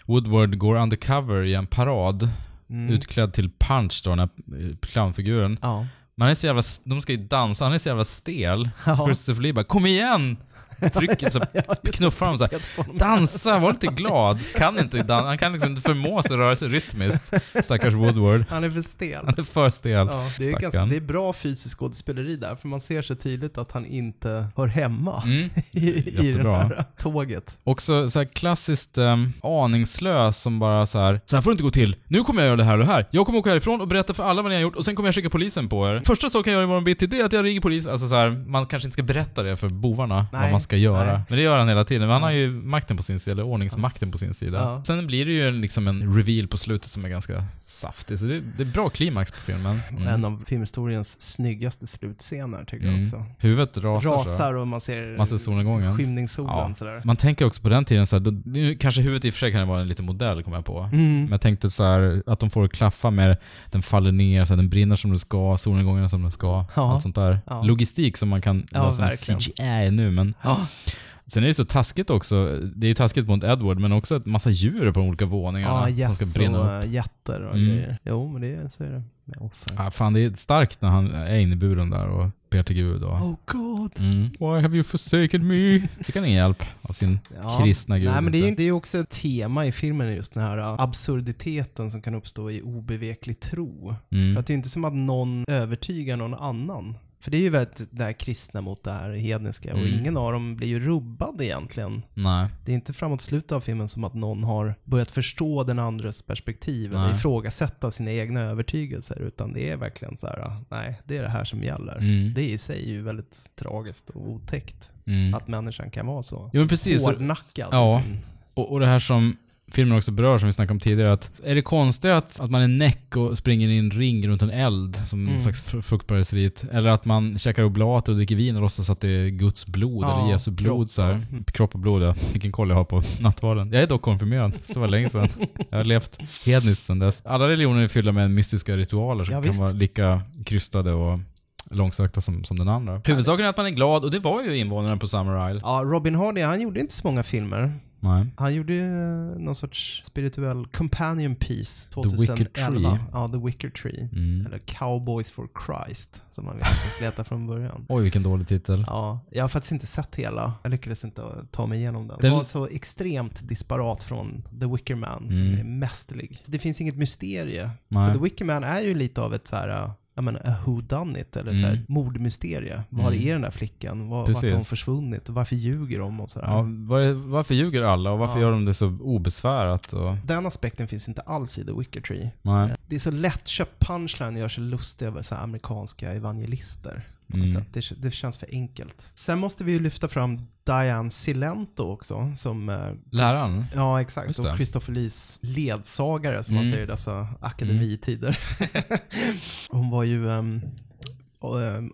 [SPEAKER 2] Woodward går undercover i en parad,
[SPEAKER 1] Mm.
[SPEAKER 2] utklädd till Punch då, den här eh, clownfiguren.
[SPEAKER 1] Ja.
[SPEAKER 2] Man är så jävla, de ska ju dansa, han är så jävla stel.
[SPEAKER 1] Ja.
[SPEAKER 2] Så Christopher Lee bara 'Kom igen!' Trycker, så <laughs> knuffar honom såhär. Dansa, var lite glad. Kan inte dansa, han kan liksom inte förmå sig att röra sig rytmiskt. Stackars Woodward.
[SPEAKER 1] Han är för stel.
[SPEAKER 2] Han är för stel.
[SPEAKER 1] Ja, det, är ganska, det är bra fysisk skådespeleri där, för man ser så tydligt att han inte hör hemma
[SPEAKER 2] Mm. <laughs>
[SPEAKER 1] i, i det här tåget.
[SPEAKER 2] Också så här klassiskt um, aningslös som bara så här. Så här får det inte gå till. Nu kommer jag göra det här och det här. Jag kommer åka härifrån och berätta för alla vad ni har gjort och sen kommer jag skicka polisen på er. Första saken jag gör imorgon bitti det är att jag ringer polis. Alltså så här, man kanske inte ska berätta det för bovarna
[SPEAKER 1] Nej,
[SPEAKER 2] ska göra.
[SPEAKER 1] nej.
[SPEAKER 2] Men det gör han hela tiden. Men han har ju makten på sin sida, eller ordningsmakten på sin sida.
[SPEAKER 1] Ja.
[SPEAKER 2] Sen blir det ju en- liksom en reveal på slutet som är ganska saftig. Så det, det är bra klimax på filmen. Mm.
[SPEAKER 1] En av filmhistoriens snyggaste slutscener tycker jag
[SPEAKER 2] Mm.
[SPEAKER 1] också.
[SPEAKER 2] Huvudet rasar.
[SPEAKER 1] Rasar och man ser,
[SPEAKER 2] Man ser solnedgången.
[SPEAKER 1] skymningssolen
[SPEAKER 2] Ja.
[SPEAKER 1] sådär.
[SPEAKER 2] Man tänker också på den tiden så här, nu, kanske huvudet i och för sig kan vara en liten modell, kommer jag på.
[SPEAKER 1] Mm.
[SPEAKER 2] Men jag tänkte så här, att de får klaffa med den faller ner, så den brinner som den ska, solnedgången som den ska.
[SPEAKER 1] Ja.
[SPEAKER 2] Allt sånt där.
[SPEAKER 1] Ja.
[SPEAKER 2] Logistik som man kan
[SPEAKER 1] Ja,
[SPEAKER 2] lösa med. CGI nu, men...
[SPEAKER 1] Ja.
[SPEAKER 2] Sen är det så taskigt också. Det är ju taskigt mot Edward, men också ett massa djur på de olika våningarna
[SPEAKER 1] Ja,
[SPEAKER 2] som ska brinna
[SPEAKER 1] och
[SPEAKER 2] upp.
[SPEAKER 1] äh, jätter och
[SPEAKER 2] Mm.
[SPEAKER 1] grejer. Jo, men det är, så är det med offer.
[SPEAKER 2] Ja, fan, det är starkt när han är inne i buren där och ber till Gud. Och,
[SPEAKER 1] Oh god.
[SPEAKER 2] mm. Why have you forsaken me? Fick han ingen hjälp av sin
[SPEAKER 1] Ja.
[SPEAKER 2] kristna gud?
[SPEAKER 1] Nej men det är ju
[SPEAKER 2] inte?
[SPEAKER 1] det är ju också ett tema i filmen just den här äh, absurditeten som kan uppstå i obeveklig tro.
[SPEAKER 2] Mm.
[SPEAKER 1] För att det är inte som att någon övertygar någon annan. För det är ju väldigt det här kristna mot det här hedniska och
[SPEAKER 2] Mm.
[SPEAKER 1] ingen av dem blir ju rubbad egentligen.
[SPEAKER 2] Nej.
[SPEAKER 1] Det är inte framåt slutet av filmen som att någon har börjat förstå den andres perspektiv eller ifrågasätta sina egna övertygelser. Utan det är verkligen så här, nej, det är det här som gäller.
[SPEAKER 2] Mm.
[SPEAKER 1] Det i sig är ju väldigt tragiskt och otäckt.
[SPEAKER 2] Mm.
[SPEAKER 1] Att människan kan vara så.
[SPEAKER 2] Jo men precis.
[SPEAKER 1] Hårdnackad.
[SPEAKER 2] Ja. Och, och det här som filmen också berör, som vi snackade om tidigare, att är det konstigt att, att man är näck och springer i en ring runt en eld, som
[SPEAKER 1] Mm.
[SPEAKER 2] en slags fr- fruktbarhetsrit, eller att man käkar oblater och dricker vin och låtsas att det är Guds blod,
[SPEAKER 1] Ja,
[SPEAKER 2] eller Jesu blod
[SPEAKER 1] kropp,
[SPEAKER 2] så här.
[SPEAKER 1] Mm.
[SPEAKER 2] Kropp och blod, ja. Vilken koll jag har på <laughs> nattvarden. Jag är dock konfirmerad, så var länge sedan. Jag har levt hedniskt sedan dess. Alla religioner är fyllda med mystiska ritualer som
[SPEAKER 1] Ja,
[SPEAKER 2] kan vara lika krystade och långsökta som, som den andra. Huvudsaken är att man är glad, och det var ju invånarna på Summer Isle.
[SPEAKER 1] Ja, Robin Hardy, han gjorde inte så många filmer.
[SPEAKER 2] Nej.
[SPEAKER 1] Han gjorde ju eh, någon sorts spirituell companion piece
[SPEAKER 2] The Wicker
[SPEAKER 1] 2011.
[SPEAKER 2] Tree.
[SPEAKER 1] Ja, The Wicker Tree.
[SPEAKER 2] Mm.
[SPEAKER 1] Eller Cowboys for Christ, som man skulle heta från början.
[SPEAKER 2] Oj, vilken dålig titel.
[SPEAKER 1] Ja, jag har faktiskt inte sett hela. Jag lyckades inte ta mig igenom den.
[SPEAKER 2] Den-
[SPEAKER 1] Det var så extremt disparat från The Wicker Man, som
[SPEAKER 2] Mm.
[SPEAKER 1] är mästerlig. Det finns inget mysterie.
[SPEAKER 2] Nej.
[SPEAKER 1] För The Wicker Man är ju lite av ett så här, äh, jag menar, a who done it eller ett så här
[SPEAKER 2] Mm.
[SPEAKER 1] mordmysterie. Var
[SPEAKER 2] Mm.
[SPEAKER 1] är den där flickan? Var, vart har hon försvunnit? Varför ljuger de? Och så
[SPEAKER 2] Ja, var, varför ljuger alla och varför
[SPEAKER 1] Ja.
[SPEAKER 2] gör de det så obesvärat? Och,
[SPEAKER 1] Den aspekten finns inte alls i The Wicker Tree.
[SPEAKER 2] nej.
[SPEAKER 1] Det är så lättköpt punchline gör sig lustig över så amerikanska evangelister.
[SPEAKER 2] Mm.
[SPEAKER 1] sätt. Det, det känns för enkelt. Sen måste vi ju lyfta fram Diane Silento också, som... eh,
[SPEAKER 2] Läraren?
[SPEAKER 1] Ja, exakt. Och. Christopher Lees ledsagare, som man
[SPEAKER 2] Mm.
[SPEAKER 1] säger i dessa akademitider. <laughs> Hon var ju um,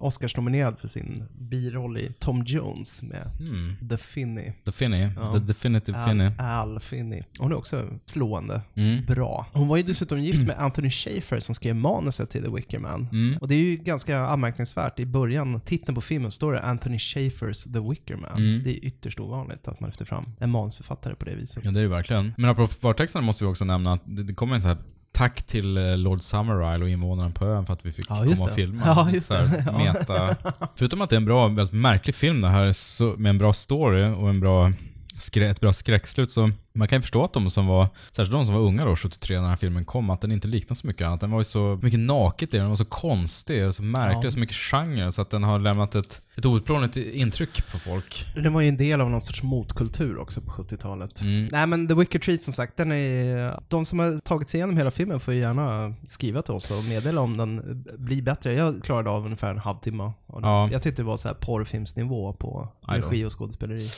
[SPEAKER 1] Oscars-nominerad för sin biroll i Tom Jones med
[SPEAKER 2] Hmm.
[SPEAKER 1] The Finney.
[SPEAKER 2] The Finney.
[SPEAKER 1] Ja.
[SPEAKER 2] The Definitive
[SPEAKER 1] Al,
[SPEAKER 2] Finney.
[SPEAKER 1] Al Finney. Hon är också slående
[SPEAKER 2] Mm.
[SPEAKER 1] bra. Hon var ju dessutom gift med Anthony Schaefer som skrev manuset till The Wicker Man.
[SPEAKER 2] Mm.
[SPEAKER 1] Och det är ju ganska anmärkningsvärt. I början, titeln på filmen, står det Anthony Schaefers The Wicker Man.
[SPEAKER 2] Mm.
[SPEAKER 1] Det är ytterst ovanligt att man lyfter fram en manusförfattare på det viset.
[SPEAKER 2] Ja, det är det verkligen. Men apropå förtexten måste vi också nämna att det, det kommer en så här Tack till eh, Lord Summerisle och invånarna på ön för att vi fick
[SPEAKER 1] Ja,
[SPEAKER 2] komma och filma.
[SPEAKER 1] Ja, just
[SPEAKER 2] här.
[SPEAKER 1] Ja.
[SPEAKER 2] Meta. Förutom att det är en bra, väldigt märklig film det här, så, med en bra story och en bra skrä, ett bra skräckslut så man kan ju förstå att de som var, särskilt de som var unga då, 73 när den här filmen kom, att den inte liknar så mycket annat. Den var ju så mycket naket i den, den var så konstig och så märklig,
[SPEAKER 1] Ja.
[SPEAKER 2] så mycket genre så att den har lämnat ett, ett outplånligt intryck på folk.
[SPEAKER 1] Den var ju en del av någon sorts motkultur också på 70-talet.
[SPEAKER 2] Mm.
[SPEAKER 1] Nej men The Wicker Treat som sagt, den är... De som har tagit sig igenom hela filmen får ju gärna skriva till oss och meddela om den blir bättre. Jag klarade av ungefär en halvtimme.
[SPEAKER 2] Ja.
[SPEAKER 1] Jag tyckte det var så här porrfilmsnivå på regi och skådespeleri.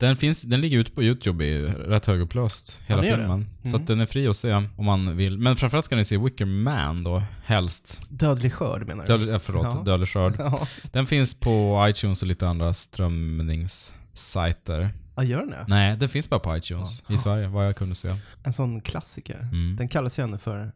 [SPEAKER 2] Den, finns, den ligger ute på YouTube i rätt högupplöst, hela
[SPEAKER 1] det?
[SPEAKER 2] filmen. Så
[SPEAKER 1] Mm.
[SPEAKER 2] att den är fri att se om man vill. Men framförallt ska ni se Wicker Man då, helst.
[SPEAKER 1] Dödlig skörd menar du?
[SPEAKER 2] Dödlig, förlåt,
[SPEAKER 1] Ja.
[SPEAKER 2] Dödlig skörd. <laughs>
[SPEAKER 1] Ja.
[SPEAKER 2] Den finns på iTunes och lite andra strömningssajter.
[SPEAKER 1] Ja, gör den det?
[SPEAKER 2] Nej, den finns bara på iTunes i Sverige, vad jag kunde se.
[SPEAKER 1] En sån klassiker.
[SPEAKER 2] Mm.
[SPEAKER 1] Den kallas ju ändå för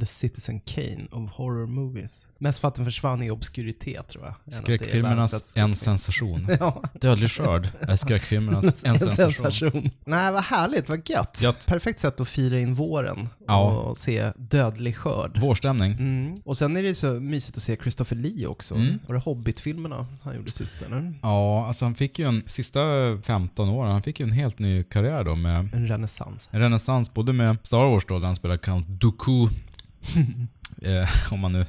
[SPEAKER 1] The Citizen Kane of Horror Movies. Mest för att den försvann i obskuritet tror jag.
[SPEAKER 2] Skräckfilmernas en sensation. <laughs>
[SPEAKER 1] Ja.
[SPEAKER 2] Dödlig skörd är skräckfilmernas <laughs> en
[SPEAKER 1] En
[SPEAKER 2] sensation.
[SPEAKER 1] sensation. Nej, vad härligt, vad gött.
[SPEAKER 2] Gött.
[SPEAKER 1] Perfekt sätt att fira in våren
[SPEAKER 2] Ja.
[SPEAKER 1] och se dödlig skörd.
[SPEAKER 2] Vårstämning.
[SPEAKER 1] Mm. Och sen är det så mysigt att se Christopher Lee också.
[SPEAKER 2] Mm.
[SPEAKER 1] Var det Hobbit-filmerna han gjorde sist eller?
[SPEAKER 2] Ja, alltså han fick ju en, sista 15 åren, han fick ju en helt ny karriär då med
[SPEAKER 1] En renässans.
[SPEAKER 2] en renässans, både med Star Wars då, där han spelar Count Dooku. <laughs> eh, om man nu...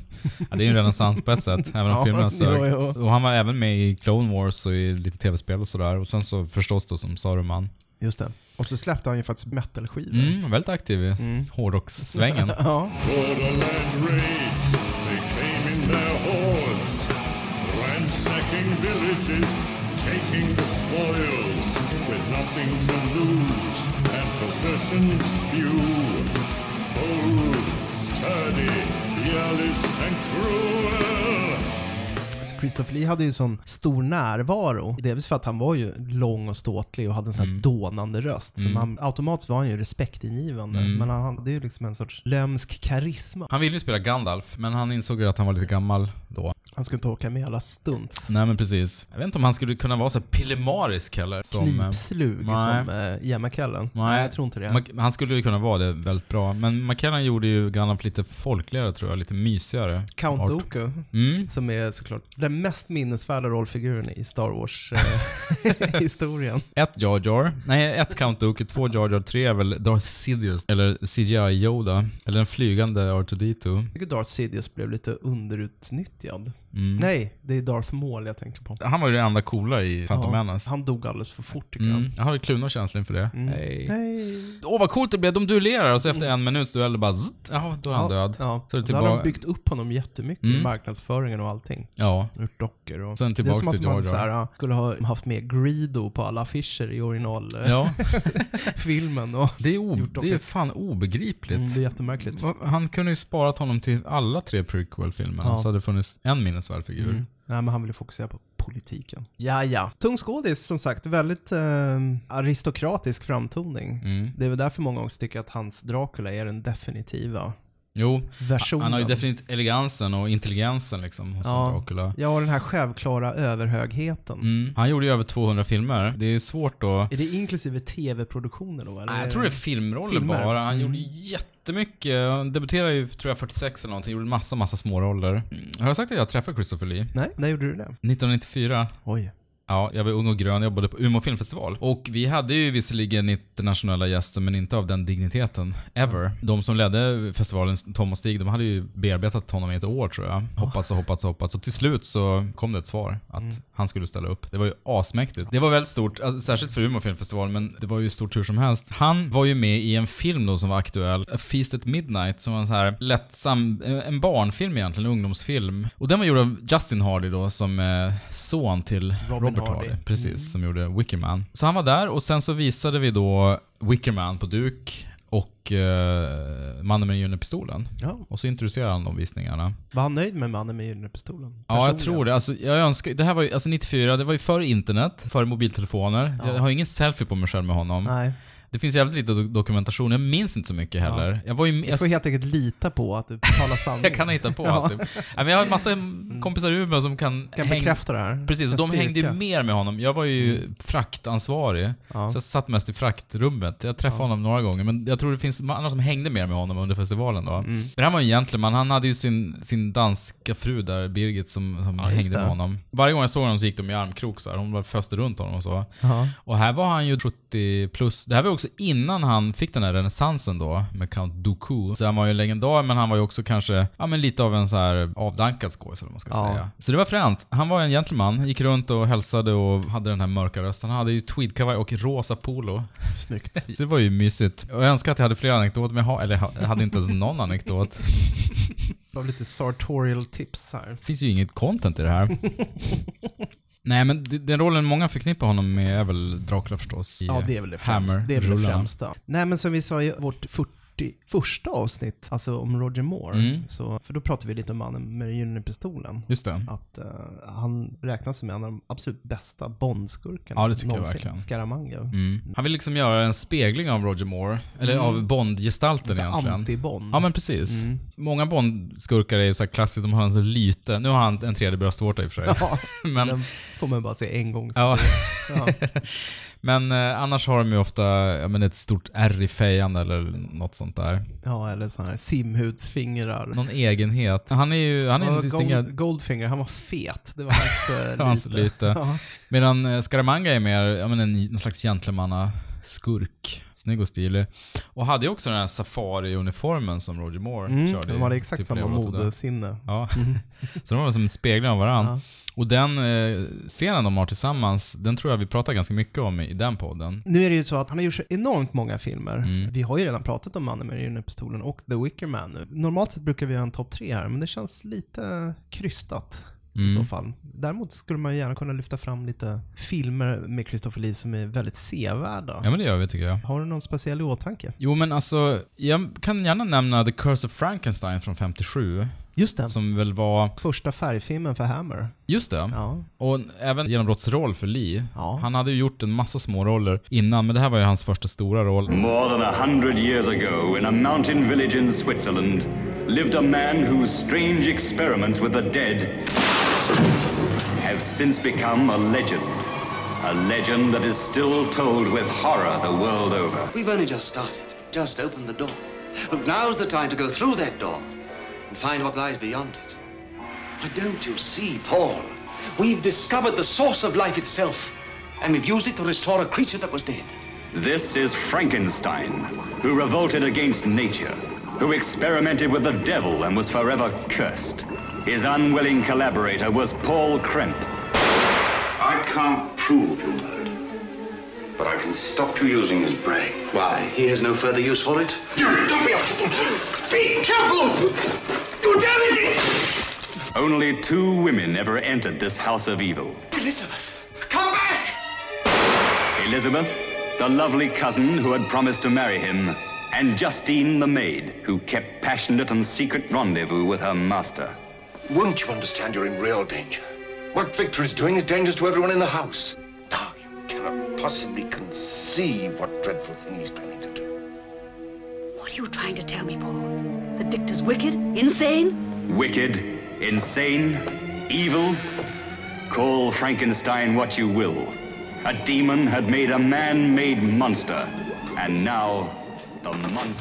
[SPEAKER 2] Ja, det är ju en renässans på ett sätt, <laughs> även om
[SPEAKER 1] Ja,
[SPEAKER 2] filmerna sög.
[SPEAKER 1] jo, jo.
[SPEAKER 2] Och han var även med i Clone Wars och i lite tv-spel och sådär. Och sen så förstås då som Saruman.
[SPEAKER 1] Just det. Och så släppte han ju faktiskt metal-skivor.
[SPEAKER 2] Mm, väldigt aktiv i
[SPEAKER 1] Mm.
[SPEAKER 2] hårdrockssvängen. <laughs>
[SPEAKER 1] Ja.
[SPEAKER 7] early, yearlish and cruel.
[SPEAKER 1] Christopher Lee hade ju sån stor närvaro. Delvis för att han var ju lång och ståtlig och hade en sån här
[SPEAKER 2] Mm.
[SPEAKER 1] dånande röst. Så man, automatiskt var han ju respektingivande.
[SPEAKER 2] Mm.
[SPEAKER 1] Men han hade ju liksom en sorts lömsk karisma.
[SPEAKER 2] Han ville ju spela Gandalf, men han insåg ju att han var lite gammal då.
[SPEAKER 1] Han skulle inte åka med alla stunts.
[SPEAKER 2] Nej men precis. Jag vet inte om han skulle kunna vara så pillemarisk heller. Som, eh,
[SPEAKER 1] Knipslug
[SPEAKER 2] nej.
[SPEAKER 1] som uh, Ian McKellen.
[SPEAKER 2] Nej.
[SPEAKER 1] jag tror inte det.
[SPEAKER 2] Mac- Han skulle ju kunna vara det väldigt bra. Men McKellen gjorde ju Gandalf lite folkligare tror jag, lite mysigare.
[SPEAKER 1] Count
[SPEAKER 2] Art.
[SPEAKER 1] Dooku,
[SPEAKER 2] Mm.
[SPEAKER 1] som är såklart den mest minnesvärda rollfiguren i Star Wars-historien. <laughs>
[SPEAKER 2] Ett Jar Jar. Nej, ett Count Dooku, två Jar Jar, tre är väl Darth Sidious. Eller CGI Yoda. Eller en flygande R2D2.
[SPEAKER 1] jag tycker Darth Sidious blev lite underutnyttjad.
[SPEAKER 2] Mm.
[SPEAKER 1] Nej, det är Darth Maul jag tänker på.
[SPEAKER 2] Han var ju det enda coola i Phantom
[SPEAKER 1] Ja,
[SPEAKER 2] Menace.
[SPEAKER 1] han dog alldeles för fort tycker
[SPEAKER 2] Mm.
[SPEAKER 1] jag.
[SPEAKER 2] Jag har ju kluna känsla inför det.
[SPEAKER 1] Mm.
[SPEAKER 2] Hej.
[SPEAKER 1] Hej.
[SPEAKER 2] Åh vad coolt det blev, de duellerar och så efter en minuts duell bara zzzt, jaha, då är han död.
[SPEAKER 1] Ja,
[SPEAKER 2] Så det
[SPEAKER 1] då hade de
[SPEAKER 2] tillbaka-
[SPEAKER 1] byggt upp honom jättemycket i
[SPEAKER 2] Mm.
[SPEAKER 1] marknadsföringen och allting.
[SPEAKER 2] Ja.
[SPEAKER 1] Gjort dockor och...
[SPEAKER 2] Sen
[SPEAKER 1] det är som att
[SPEAKER 2] till
[SPEAKER 1] man
[SPEAKER 2] Jar
[SPEAKER 1] här,
[SPEAKER 2] Jar.
[SPEAKER 1] ja, skulle ha haft med Greedo på alla affischer i originalfilmen.
[SPEAKER 2] Ja. <laughs>
[SPEAKER 1] och
[SPEAKER 2] Det är, o- det är fan obegripligt.
[SPEAKER 1] Mm, det är jättemärkligt.
[SPEAKER 2] Han kunde ju sparat honom till alla tre prequel-filmerna,
[SPEAKER 1] Ja.
[SPEAKER 2] så hade det funnits en minnesvärd figur.
[SPEAKER 1] Mm. Nej, men han ville fokusera på politiken. Ja, ja. Tung skådis, som sagt. Väldigt eh, aristokratisk framtoning.
[SPEAKER 2] Mm.
[SPEAKER 1] Det är väl därför många också tycker att hans Dracula är den definitiva
[SPEAKER 2] Jo,
[SPEAKER 1] versionen.
[SPEAKER 2] han har ju definitivt elegansen och intelligensen liksom hos
[SPEAKER 1] Ja.
[SPEAKER 2] Dracula.
[SPEAKER 1] Ja, den här självklara överhögheten.
[SPEAKER 2] Mm. Han gjorde ju över 200 filmer. Det är ju svårt då.
[SPEAKER 1] Är det inklusive tv-produktioner då? Eller?
[SPEAKER 2] Nej, jag tror det är filmroller
[SPEAKER 1] Filmer.
[SPEAKER 2] bara. Han
[SPEAKER 1] Mm.
[SPEAKER 2] gjorde ju jättemycket. Han debuterade ju, tror jag, 46 eller någonting. Gjorde massa, massa småroller. Mm. Har jag sagt att jag träffade Christopher Lee?
[SPEAKER 1] Nej, när gjorde du det?
[SPEAKER 2] 1994.
[SPEAKER 1] Oj.
[SPEAKER 2] Ja, jag var ung och grön, jobbade på Umeå filmfestival. Och vi hade ju visserligen internationella gäster, men inte av den digniteten. Ever. De som ledde festivalen, Tom och Stig, de hade ju bearbetat honom i ett år tror jag. Hoppats och hoppats och hoppats. Och till slut så kom det ett svar att
[SPEAKER 1] Mm.
[SPEAKER 2] han skulle ställa upp. Det var ju asmäktigt. Det var väldigt stort, alltså, särskilt för Umeå filmfestival, men det var ju stort hur som helst. Han var ju med i en film då som var aktuell, A Feast at Midnight, som var en så här lättsam, en barnfilm egentligen, en ungdomsfilm. Och den var gjord av Justin Hardy då, som eh, son till
[SPEAKER 1] Robin
[SPEAKER 2] Robert
[SPEAKER 1] Hardy.
[SPEAKER 2] Precis,
[SPEAKER 1] Mm.
[SPEAKER 2] som gjorde Wickerman. Så han var där och sen så visade vi då Wickerman på duk och eh, Mannen med den gyllene pistolen.
[SPEAKER 1] Ja.
[SPEAKER 2] Och så introducerade han de visningarna.
[SPEAKER 1] Var han nöjd med mannen med gyllene pistolen?
[SPEAKER 2] Ja, jag tror det. Alltså, jag önskar, det här var ju, alltså 94, det var ju före internet, före mobiltelefoner.
[SPEAKER 1] Ja.
[SPEAKER 2] Jag har ingen selfie på mig själv med honom.
[SPEAKER 1] Nej.
[SPEAKER 2] Det finns jävligt lite do- dokumentation, jag minns inte så mycket heller. Jag var ju...
[SPEAKER 1] Jag får helt enkelt lita på att du talar <laughs> sanning.
[SPEAKER 2] jag kan hitta på
[SPEAKER 1] Ja.
[SPEAKER 2] allt. Nej, men jag har en massa kompisar i Umeå som kan...
[SPEAKER 1] Kan
[SPEAKER 2] häng-
[SPEAKER 1] bekräfta det här.
[SPEAKER 2] Precis, och de hängde ju mer med honom. Jag var ju fraktansvarig.
[SPEAKER 1] Ja.
[SPEAKER 2] Så jag satt mest i fraktrummet. Jag träffade honom några gånger, men jag tror det finns andra som hängde mer med honom under festivalen då.
[SPEAKER 1] Mm.
[SPEAKER 2] Men han var ju en gentleman. Han hade ju sin, sin danska fru där, Birgit, som, som
[SPEAKER 1] Ja,
[SPEAKER 2] hängde med honom. Varje gång jag såg honom så gick de i armkrok så här. Hon bara föste runt honom och så.
[SPEAKER 1] Ja.
[SPEAKER 2] Och här var han ju 70 plus. Det här var också innan han fick den här renässansen då, med Count Dooku. Så han var ju en legendar, men han var ju också kanske, ja men lite av en så här avdankad skådis eller vad man ska
[SPEAKER 1] Ja.
[SPEAKER 2] säga. Så det var fränt. Han var en gentleman, gick runt och hälsade och hade den här mörka rösten. Han hade ju tweedkavaj och rosa polo.
[SPEAKER 1] Snyggt. <laughs>
[SPEAKER 2] Så det var ju mysigt. Och jag önskar att jag hade fler anekdoter, men jag har, eller jag hade inte ens någon anekdot. <laughs>
[SPEAKER 1] Det var lite sartorial tips här.
[SPEAKER 2] Det finns ju inget content i det här. <laughs> Nej men den rollen många förknippar honom med är väl Dracula förstås. i
[SPEAKER 1] Ja, det är väl det främsta. Det är väl det främsta. Nej, men som vi sa i vårt 41 avsnitt, alltså om Roger Moore.
[SPEAKER 2] Mm.
[SPEAKER 1] Så, för då pratar vi lite om mannen med den gyllene pistolen.
[SPEAKER 2] Just det.
[SPEAKER 1] Att eh, han räknas som en av de absolut bästa Bondskurkarna
[SPEAKER 2] Ja, det tycker jag
[SPEAKER 1] någonsin.
[SPEAKER 2] verkligen.
[SPEAKER 1] Scaramanga.
[SPEAKER 2] Mm. Han vill liksom göra en spegling av Roger Moore, eller
[SPEAKER 1] Mm.
[SPEAKER 2] av Bond-gestalten
[SPEAKER 1] Så
[SPEAKER 2] egentligen.
[SPEAKER 1] Anti-Bond.
[SPEAKER 2] Ja men precis.
[SPEAKER 1] Mm.
[SPEAKER 2] Många Bond-skurkar är ju så här klassiskt, de har en så lyte. Nu har han en tredje bröstvårta i och för sig.
[SPEAKER 1] Ja, <laughs>
[SPEAKER 2] men,
[SPEAKER 1] den får man bara se en gång.
[SPEAKER 2] ja.
[SPEAKER 1] ja. <laughs>
[SPEAKER 2] men eh, annars har de ju ofta ja, men ett stort ärr i fejan eller något sånt där.
[SPEAKER 1] ja, eller sådana här simhudsfingrar.
[SPEAKER 2] Någon egenhet. Han är ju, han är
[SPEAKER 1] Ja,
[SPEAKER 2] en distingerad...
[SPEAKER 1] Gold, Goldfinger, han var fet. Det var hans <laughs> eh,
[SPEAKER 2] Hans
[SPEAKER 1] lyte.
[SPEAKER 2] lyte.
[SPEAKER 1] Ja.
[SPEAKER 2] Medan eh, Scaramanga är mer, ja men en, någon slags gentlemanna-skurk. Snygg och stilig. Och hade ju också den här safari-uniformen som Roger Moore
[SPEAKER 1] Mm,
[SPEAKER 2] körde
[SPEAKER 1] de
[SPEAKER 2] i
[SPEAKER 1] hade exakt
[SPEAKER 2] typ
[SPEAKER 1] samma modesinne.
[SPEAKER 2] Ja. <laughs> Så de var som en spegling av varandra.
[SPEAKER 1] Ja.
[SPEAKER 2] Och den eh, scenen de har tillsammans, den tror jag vi pratar ganska mycket om i, i den podden.
[SPEAKER 1] Nu är det ju så att han har gjort så enormt många filmer.
[SPEAKER 2] Mm.
[SPEAKER 1] Vi har ju redan pratat om Mannen med den och The Wicker Man. Normalt sett brukar vi ha en topp tre här, men det känns lite krystat i
[SPEAKER 2] Mm.
[SPEAKER 1] så fall. Däremot skulle man gärna kunna lyfta fram lite filmer med Christopher Lee som är väldigt sevärda.
[SPEAKER 2] Ja men det gör vi tycker jag.
[SPEAKER 1] Har du någon speciell i åtanke?
[SPEAKER 2] Jo men alltså, jag kan gärna nämna The Curse of Frankenstein från 57.
[SPEAKER 1] Just den.
[SPEAKER 2] Som väl var,
[SPEAKER 1] Första färgfilmen för Hammer.
[SPEAKER 2] just det.
[SPEAKER 1] Ja.
[SPEAKER 2] Och även genombrottsroll för Lee.
[SPEAKER 1] Ja.
[SPEAKER 2] Han hade ju gjort en massa små roller innan, men det här var ju hans första stora roll.
[SPEAKER 9] More than a hundred years ago, in a mountain village in Switzerland, lived a man whose strange experiments with the dead have since become a legend. A legend that is still told with horror the world over.
[SPEAKER 3] We've only just started, just opened the door. But now's the time to go through that door and find what lies beyond it. Why don't you see, Paul? We've discovered the source of life itself, and we've used it to restore a creature that was dead.
[SPEAKER 9] This is Frankenstein, who revolted against nature, who experimented with the devil and was forever cursed. His unwilling collaborator was Paul Kremp.
[SPEAKER 10] I can't prove you murdered, but I can stop you using his brain.
[SPEAKER 3] Why, he has no further use for it?
[SPEAKER 10] Don't be a fool! Be careful! You damage it!
[SPEAKER 9] Only two women ever entered this house of evil.
[SPEAKER 10] Elizabeth, come back!
[SPEAKER 9] Elizabeth, the lovely cousin who had promised to marry him, and Justine the maid, who kept passionate and secret rendezvous with her master.
[SPEAKER 10] Won't you understand you're in real danger? What Victor is doing is dangerous to everyone in the house. Now, you cannot possibly conceive what dreadful thing he's planning to do.
[SPEAKER 4] What are you trying to tell me, Paul? That Victor's wicked? Insane?
[SPEAKER 9] Wicked, insane, evil. Call Frankenstein what you will. A demon had made a man-made monster, and now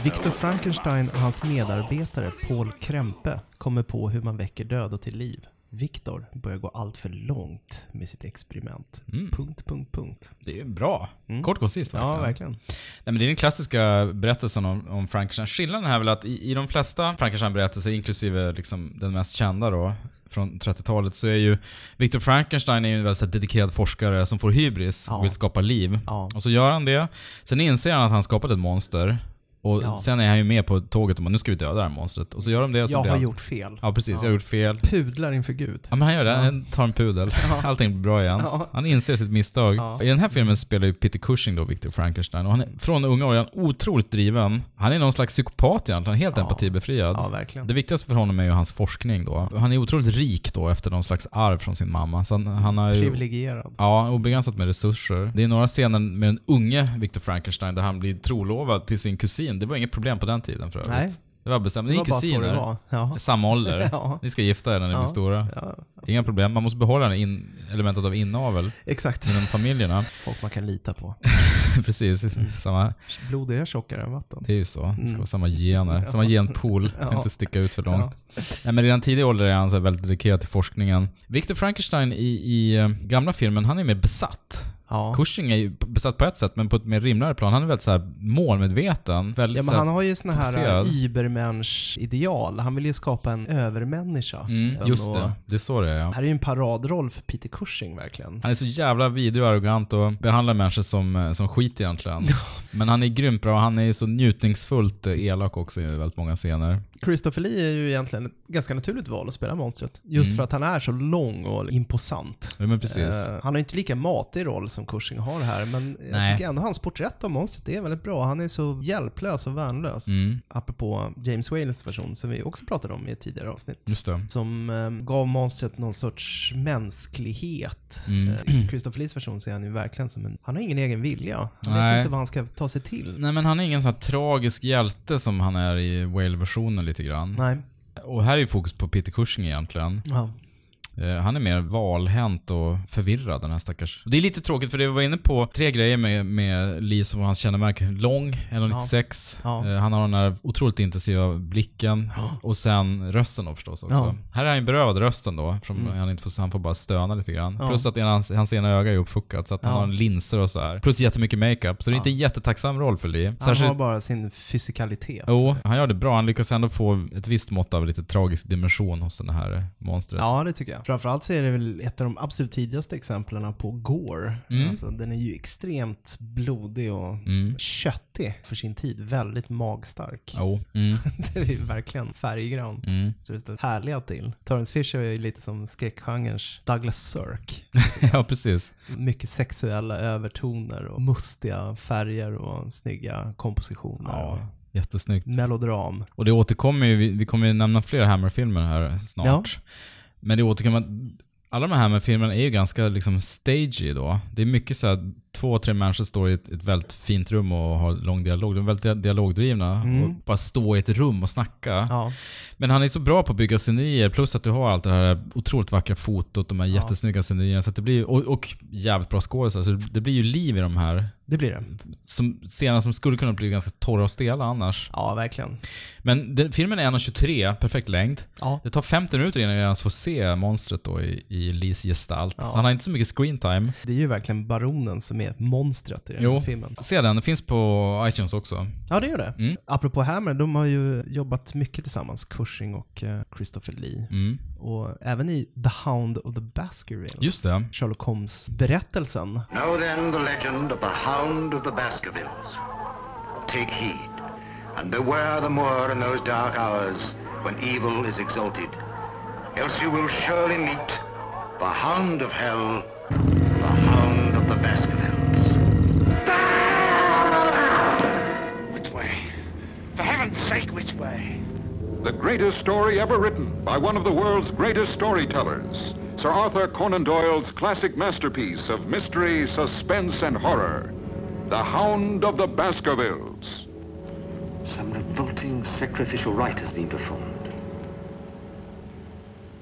[SPEAKER 1] Victor Frankenstein och hans medarbetare Paul Krempe kommer på hur man väcker döda till liv. Victor börjar gå allt för långt med sitt experiment. Punkt, punkt, punkt.
[SPEAKER 2] Det är bra. Kort och koncist verkligen.
[SPEAKER 1] Ja, verkligen.
[SPEAKER 2] Nej, men det är den klassiska berättelsen om, om Frankenstein. Skillnaden här är väl att i, i de flesta Frankenstein-berättelser, inklusive liksom den mest kända då, från 30-talet, så är ju Victor Frankenstein är ju en väldigt dedikerad forskare som får hybris
[SPEAKER 1] Ja.
[SPEAKER 2] och vill skapa liv.
[SPEAKER 1] Ja.
[SPEAKER 2] Och så gör han det. Sen inser han att han skapat ett monster. Och
[SPEAKER 1] Ja.
[SPEAKER 2] sen är han ju med på tåget om att nu ska vi döda det här monstret. Och så gör de det och så
[SPEAKER 1] Jag har
[SPEAKER 2] han-
[SPEAKER 1] gjort fel.
[SPEAKER 2] Ja, precis. Jag har gjort fel.
[SPEAKER 1] Pudlar inför Gud.
[SPEAKER 2] Ja, men han gör det. Han tar en pudel. Allting blir bra igen.
[SPEAKER 1] Ja.
[SPEAKER 2] Han inser sitt misstag.
[SPEAKER 1] Ja.
[SPEAKER 2] I den här filmen spelar ju Peter Cushing då Victor Frankenstein. Och han är från unga år är han otroligt driven. Han är någon slags psykopat egentligen. Han är helt
[SPEAKER 1] Ja.
[SPEAKER 2] empatibefriad.
[SPEAKER 1] Ja, verkligen.
[SPEAKER 2] Det viktigaste för honom är ju hans forskning då. Han är otroligt rik då efter någon slags arv från sin mamma. Så han, han har ju...
[SPEAKER 1] Privilegierad.
[SPEAKER 2] Ja, obegränsat med resurser. Det är några scener med den unge Victor Frankenstein där han blir trolovad till sin kusin. Det var inget problem på den tiden för övrigt.
[SPEAKER 1] Nej.
[SPEAKER 2] Det var bestämt. Ni är kusiner.
[SPEAKER 1] Ja.
[SPEAKER 2] Samma ålder. <laughs>
[SPEAKER 1] Ja.
[SPEAKER 2] Ni ska gifta er när ni
[SPEAKER 1] Ja.
[SPEAKER 2] blir stora.
[SPEAKER 1] Ja,
[SPEAKER 2] Inga problem. Man måste behålla in elementet av inavel
[SPEAKER 1] exakt.
[SPEAKER 2] inom familjerna. <laughs>
[SPEAKER 1] Folk man kan lita på. <laughs>
[SPEAKER 2] Precis. Samma,
[SPEAKER 1] Blod är tjockare än vatten.
[SPEAKER 2] det är ju så. Det ska
[SPEAKER 1] Mm.
[SPEAKER 2] vara samma gener. Samma genpool. Inte sticka ut för långt. Nej, men redan tidig ålder är han så väldigt dedikerad till forskningen. Victor Frankenstein i, i eh, gamla filmen, han är mer besatt.
[SPEAKER 1] Ja.
[SPEAKER 2] Cushing är ju besatt på ett sätt, men på ett mer rimligare plan. Han är väldigt så här målmedveten. Väldigt
[SPEAKER 1] Ja, men han har ju såna här
[SPEAKER 2] fokuserad.
[SPEAKER 1] Übermensch-ideal. Han vill ju skapa en övermänniska.
[SPEAKER 2] Mm, just det. Det är så det är, ja.
[SPEAKER 1] här är ju en paradroll för Peter Cushing verkligen.
[SPEAKER 2] Han är så jävla vidrig och arrogant och behandlar människor som, eh, som skit egentligen. <laughs> Men han är grymt bra och han är så njutningsfullt eh, elak också i väldigt många scener.
[SPEAKER 1] Christopher Lee är ju egentligen ett ganska naturligt val att spela monstret. Just
[SPEAKER 2] Mm.
[SPEAKER 1] för att han är så lång och imposant.
[SPEAKER 2] Ja, men precis.
[SPEAKER 1] Eh, han har inte lika matig roll som Cushing har här, men jag
[SPEAKER 2] Nej.
[SPEAKER 1] tycker ändå hans porträtt av monstret är väldigt bra. Han är så hjälplös och värnlös.
[SPEAKER 2] Mm.
[SPEAKER 1] Apropå James Wales version, som vi också pratade om i ett tidigare avsnitt.
[SPEAKER 2] Just det.
[SPEAKER 1] Som eh, gav monstret någon sorts mänsklighet.
[SPEAKER 2] Mm.
[SPEAKER 1] Eh, I Christopher Lees version så är han ju verkligen som en... Han har ingen egen vilja. Han
[SPEAKER 2] Nej.
[SPEAKER 1] vet inte vad han ska ta sig till.
[SPEAKER 2] Nej men han är ingen sån här tragisk hjälte som han är i Whale-versionen lite grann.
[SPEAKER 1] Nej.
[SPEAKER 2] Och här är fokus på Peter Cushing egentligen.
[SPEAKER 1] Ja.
[SPEAKER 2] Eh, Han är mer valhänt och förvirrad den här stackars. Och Det är lite tråkigt för det vi var inne på tre grejer med, med Lee som hans kännemärke. Lång, 1,96.
[SPEAKER 1] Ja.
[SPEAKER 2] Eh, Han har den här otroligt intensiva blicken. Och sen rösten då förstås också.
[SPEAKER 1] Ja.
[SPEAKER 2] Här är han ju berövad rösten då, eftersom
[SPEAKER 1] Mm.
[SPEAKER 2] han inte får, han får bara stöna lite grann.
[SPEAKER 1] Ja.
[SPEAKER 2] Plus att hans, hans ena öga är uppfuckat så att han
[SPEAKER 1] Ja.
[SPEAKER 2] har en linser och så här. Plus jättemycket makeup. Så det är inte en jättetacksam roll för Lee.
[SPEAKER 1] Han har bara sin fysikalitet.
[SPEAKER 2] Jo, han gör det bra. Han lyckas ändå få ett visst mått av lite tragisk dimension hos den här monstret.
[SPEAKER 1] Ja, det tycker jag. Framförallt så är det väl ett av de absolut tidigaste exemplen på gore.
[SPEAKER 2] Mm.
[SPEAKER 1] Alltså, den är ju extremt blodig och
[SPEAKER 2] Mm.
[SPEAKER 1] köttig för sin tid. Väldigt magstark.
[SPEAKER 2] Jo. Mm. <laughs>
[SPEAKER 1] det är ju verkligen färggrant.
[SPEAKER 2] Mm.
[SPEAKER 1] Så det står härliga till. Terrence Fisher är ju lite som skräckgenrens Douglas Sirk. <laughs>
[SPEAKER 2] ja, precis.
[SPEAKER 1] Mycket sexuella övertoner och mustiga färger och snygga kompositioner.
[SPEAKER 2] Ja, jättesnyggt.
[SPEAKER 1] Melodram.
[SPEAKER 2] Och det återkommer ju, vi, vi kommer ju nämna fler Hammer-filmer här snart. Men det återkommer, alla de här med filmerna är ju ganska liksom stagey då. Det är mycket så här, två, tre människor står i ett, ett väldigt fint rum och har lång dialog. De är väldigt dia- dialogdrivna.
[SPEAKER 1] Mm.
[SPEAKER 2] Och bara stå i ett rum och snacka.
[SPEAKER 1] Ja.
[SPEAKER 2] Men han är så bra på att bygga scenerier, plus att du har allt det här otroligt vackra fotot, de här jättesnygga scenierierna. Så att det blir, och, och jävligt bra skådisar, så det blir ju liv i de här.
[SPEAKER 1] Det blir det.
[SPEAKER 2] Som, scener som skulle kunna bli ganska torra och stela annars.
[SPEAKER 1] Ja, verkligen.
[SPEAKER 2] Men den, filmen är 1.23, perfekt längd.
[SPEAKER 1] Ja.
[SPEAKER 2] Det tar 50 minuter innan jag ens får se monstret då i, i Lees gestalt.
[SPEAKER 1] Ja.
[SPEAKER 2] Så han har inte så mycket screen time.
[SPEAKER 1] Det är ju verkligen baronen som är monstret i den
[SPEAKER 2] Jo,
[SPEAKER 1] filmen.
[SPEAKER 2] se den. Den finns på iTunes också.
[SPEAKER 1] Ja, det gör det.
[SPEAKER 2] Mm.
[SPEAKER 1] Apropå Hammer, de har ju jobbat mycket tillsammans, Cushing och eh, Christopher Lee.
[SPEAKER 2] Mm.
[SPEAKER 1] Och även i The Hound of the Baskervilles.
[SPEAKER 2] Just det.
[SPEAKER 1] Sherlock Holmes-berättelsen.
[SPEAKER 8] Know then the legend of the Hound of the Baskervilles. Take heed, and beware the moor in those dark hours when evil is exalted. Else you will surely meet the Hound of Hell, the Hound of the Baskervilles.
[SPEAKER 11] The greatest story ever written by one of the world's greatest storytellers. Sir Arthur Conan Doyle's classic masterpiece of mystery, suspense, and horror. The Hound of the Baskervilles.
[SPEAKER 3] Some revolting sacrificial rite has been performed.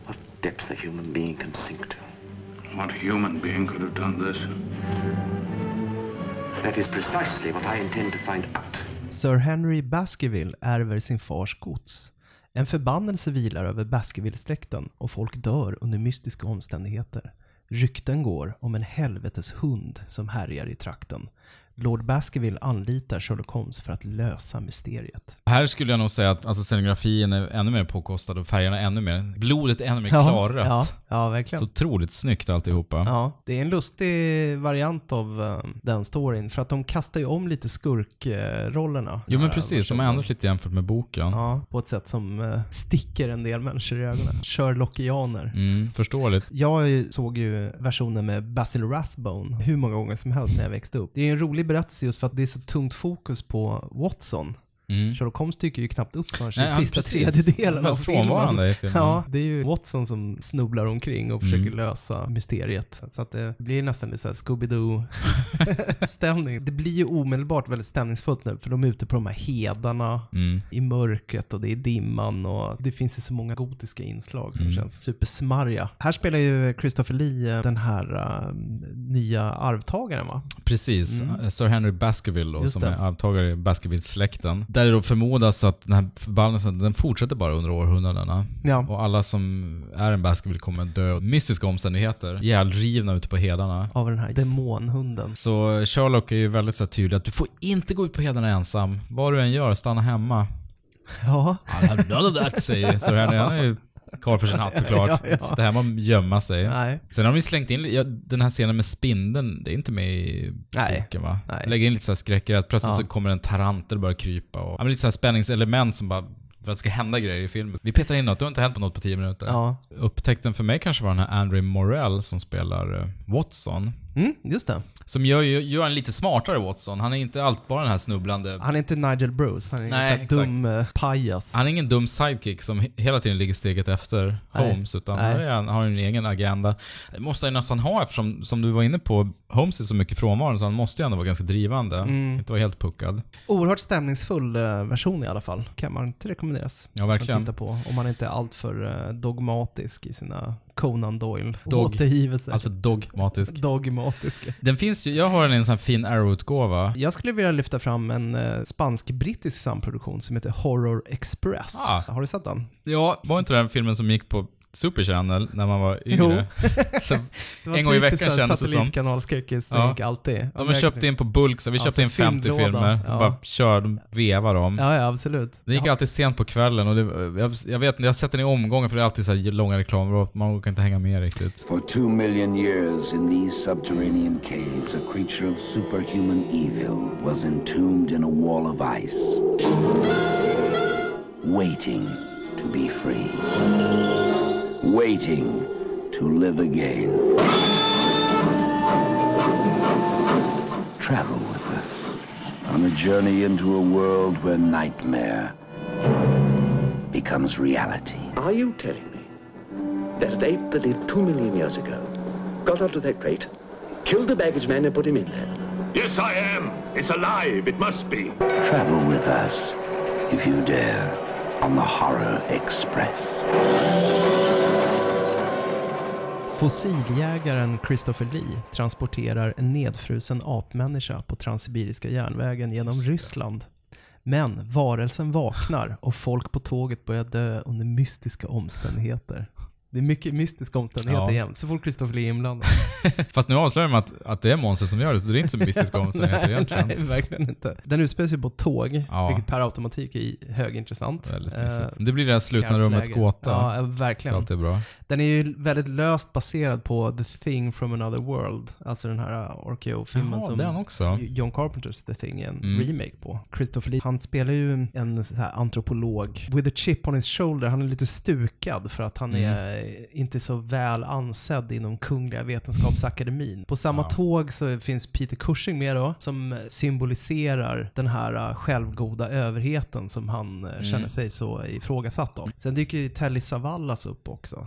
[SPEAKER 3] What depths a human being can sink to.
[SPEAKER 12] What human being could have done this?
[SPEAKER 3] That is precisely what I intend to find out.
[SPEAKER 1] Sir Henry Baskerville ärver sin fars gods. En förbannelse vilar över Baskerville-släkten och folk dör under mystiska omständigheter. Rykten går om en helvetes hund som härjar i trakten. Lord Baskerville anlitar Sherlock Holmes för att lösa mysteriet.
[SPEAKER 2] Här skulle jag nog säga att alltså, scenografin är ännu mer påkostad och färgerna ännu mer. Blodet är ännu mer
[SPEAKER 1] Ja,
[SPEAKER 2] klarrött.
[SPEAKER 1] ja, ja, verkligen.
[SPEAKER 2] Så otroligt snyggt alltihopa.
[SPEAKER 1] Ja, det är en lustig variant av eh, den storyn för att de kastar ju om lite skurkrollerna.
[SPEAKER 2] Jo men
[SPEAKER 1] Eh,
[SPEAKER 2] precis, de har ändrat lite jämfört med boken.
[SPEAKER 1] Ja, på ett sätt som eh, sticker en del människor i ögonen. <laughs> Sherlockianer.
[SPEAKER 2] Mm, förståeligt.
[SPEAKER 1] Jag såg ju versionen med Basil Rathbone hur många gånger som helst när jag växte upp. Det är en rolig berättelse just för att det är så tungt fokus på Watson.
[SPEAKER 2] Mm.
[SPEAKER 1] Sherlock Holmes dyker ju knappt upp förrän
[SPEAKER 2] Nej,
[SPEAKER 1] i sista
[SPEAKER 2] precis.
[SPEAKER 1] tredjedelen av filmen.
[SPEAKER 2] i filmen.
[SPEAKER 1] Ja, det är ju Watson som snubblar omkring och försöker
[SPEAKER 2] Mm.
[SPEAKER 1] lösa mysteriet. Så att det blir nästan lite Scooby-Doo-stämning. <laughs> det blir ju omedelbart väldigt stämningsfullt nu, för de är ute på de här hedarna
[SPEAKER 2] Mm.
[SPEAKER 1] i mörkret och det är dimman och det finns ju så många gotiska inslag som
[SPEAKER 2] Mm.
[SPEAKER 1] känns supersmarriga. Här spelar ju Christopher Lee eh, den här eh, nya arvtagaren va?
[SPEAKER 2] Precis.
[SPEAKER 1] Mm.
[SPEAKER 2] Sir Henry Baskerville då, som
[SPEAKER 1] det.
[SPEAKER 2] är arvtagare i Baskerville-släkten. Där det då förmodas att den här förbannelsen, den fortsätter bara under århundradena.
[SPEAKER 1] Ja.
[SPEAKER 2] Och alla som är en Baskerville kommer dö av mystiska omständigheter. Ihjälrivna ute på hedarna.
[SPEAKER 1] Av den här demonhunden.
[SPEAKER 2] Så Sherlock är ju väldigt så tydlig att du får inte gå ut på hedarna ensam. Vad du än gör, stanna hemma.
[SPEAKER 1] Ja.
[SPEAKER 2] I have none of that, säger Sir Henry. Han är ju karl för sin hatt såklart. <laughs>
[SPEAKER 1] Ja, ja.
[SPEAKER 2] Sitta hemma och gömma sig.
[SPEAKER 1] Nej.
[SPEAKER 2] Sen har de ju slängt in, ja, den här scenen med spindeln, det är inte med i
[SPEAKER 1] Nej.
[SPEAKER 2] boken va?
[SPEAKER 1] Nej.
[SPEAKER 2] Lägger in lite så här skräckare, att plötsligt
[SPEAKER 1] Ja.
[SPEAKER 2] så kommer en tarantel och börjar krypa och, ja, men lite så här spänningselement som bara för att det ska hända grejer i filmen. Vi petar in något, det har inte hänt på något på 10 minuter.
[SPEAKER 1] Ja.
[SPEAKER 2] Upptäckten för mig kanske var den här Andrew Morell som spelar eh, Watson.
[SPEAKER 1] Mm, just det.
[SPEAKER 2] Som gör, ju- gör en lite smartare Watson. Han är inte allt bara den här snubblande...
[SPEAKER 1] Han är inte Nigel Bruce, han är
[SPEAKER 2] Nej,
[SPEAKER 1] en dum eh, pajas.
[SPEAKER 2] Han är ingen dum sidekick som he- hela tiden ligger steget efter
[SPEAKER 1] Nej.
[SPEAKER 2] Holmes, utan
[SPEAKER 1] Nej.
[SPEAKER 2] här är han, har en egen agenda. Det måste han nästan ha eftersom, som du var inne på, Holmes är så mycket frånvaro så han måste ju ändå vara ganska drivande.
[SPEAKER 1] Mm.
[SPEAKER 2] Inte vara helt puckad.
[SPEAKER 1] Oerhört stämningsfull eh, version i alla fall. Kan man inte rekommenderas.
[SPEAKER 2] Ja, verkligen.
[SPEAKER 1] Att titta på om man inte är alltför eh, dogmatisk i sina Conan Doyle
[SPEAKER 2] Dog.
[SPEAKER 1] återgivelser.
[SPEAKER 2] Alltså dogmatisk.
[SPEAKER 1] Dogmatisk.
[SPEAKER 2] Den finns ju, jag har den i en sån här fin Arrow-utgåva.
[SPEAKER 1] Jag skulle vilja lyfta fram en eh, spansk-brittisk samproduktion som heter Horror Express.
[SPEAKER 2] Ah.
[SPEAKER 1] Har du sett den?
[SPEAKER 2] Ja, var inte den filmen som gick på Super Channel när man var yngre? <laughs> Så
[SPEAKER 1] var
[SPEAKER 2] en gång i veckan kändes det som.
[SPEAKER 1] Satellitkanalskräckisstänk alltid.
[SPEAKER 2] De har köpt in på bulk, så vi
[SPEAKER 1] Ja,
[SPEAKER 2] köpte
[SPEAKER 1] så
[SPEAKER 2] in 50
[SPEAKER 1] filmlåda.
[SPEAKER 2] filmer. Så
[SPEAKER 1] Ja.
[SPEAKER 2] bara kör, de vevar dem.
[SPEAKER 1] Ja, ja, absolut.
[SPEAKER 2] Det gick alltid sent på kvällen och det, jag, jag vet jag har sett den i omgångar för det är alltid så här långa reklamer och man orkar inte hänga med riktigt.
[SPEAKER 13] For two million years in these subterranean caves, a creature of superhuman evil was entombed in a wall of ice, waiting to be free, waiting to live again. Travel with us on a journey into a world where nightmare becomes reality.
[SPEAKER 14] Are you telling me that an ape that lived two million years ago got onto that crate, killed the baggage man, and put him in there?
[SPEAKER 10] Yes, I am. It's alive. It must be.
[SPEAKER 13] Travel with us, if you dare, on the Horror Express.
[SPEAKER 1] Fossiljägaren Christopher Lee transporterar en nedfrusen apmänniska på Transsibiriska järnvägen genom Ryssland. Men varelsen vaknar och folk på tåget börjar dö under mystiska omständigheter. Det är mycket mystiska omständigheter
[SPEAKER 2] Ja.
[SPEAKER 1] igen, så fort Christopher Lee är inblandad. <laughs>
[SPEAKER 2] Fast nu avslöjar de att, att det är monstret som gör det, så det är inte så mystiska omständigheter <laughs> egentligen.
[SPEAKER 1] Nej, verkligen inte. Den utspelar sig på tåg,
[SPEAKER 2] Ja.
[SPEAKER 1] vilket per automatik är högintressant.
[SPEAKER 2] Väldigt
[SPEAKER 1] Eh.
[SPEAKER 2] Det blir det här slutna rummets gåta.
[SPEAKER 1] Ja, verkligen.
[SPEAKER 2] är alltid bra.
[SPEAKER 1] Den är ju väldigt löst baserad på The Thing from Another World, alltså den här RKO-filmen
[SPEAKER 2] Jaha,
[SPEAKER 1] som
[SPEAKER 2] den också.
[SPEAKER 1] John Carpenters The Thing är en
[SPEAKER 2] Mm.
[SPEAKER 1] remake på. Christopher Lee, han spelar ju en så här antropolog with a chip on his shoulder. Han är lite stukad för att han
[SPEAKER 2] Mm.
[SPEAKER 1] är inte så väl ansedd inom Kungliga Vetenskapsakademin. På samma
[SPEAKER 2] Ja.
[SPEAKER 1] tåg så finns Peter Cushing med då, som symboliserar den här äh, självgoda överheten som han
[SPEAKER 2] Mm.
[SPEAKER 1] känner sig så ifrågasatt av. Sen dyker ju Telly Savalas upp också,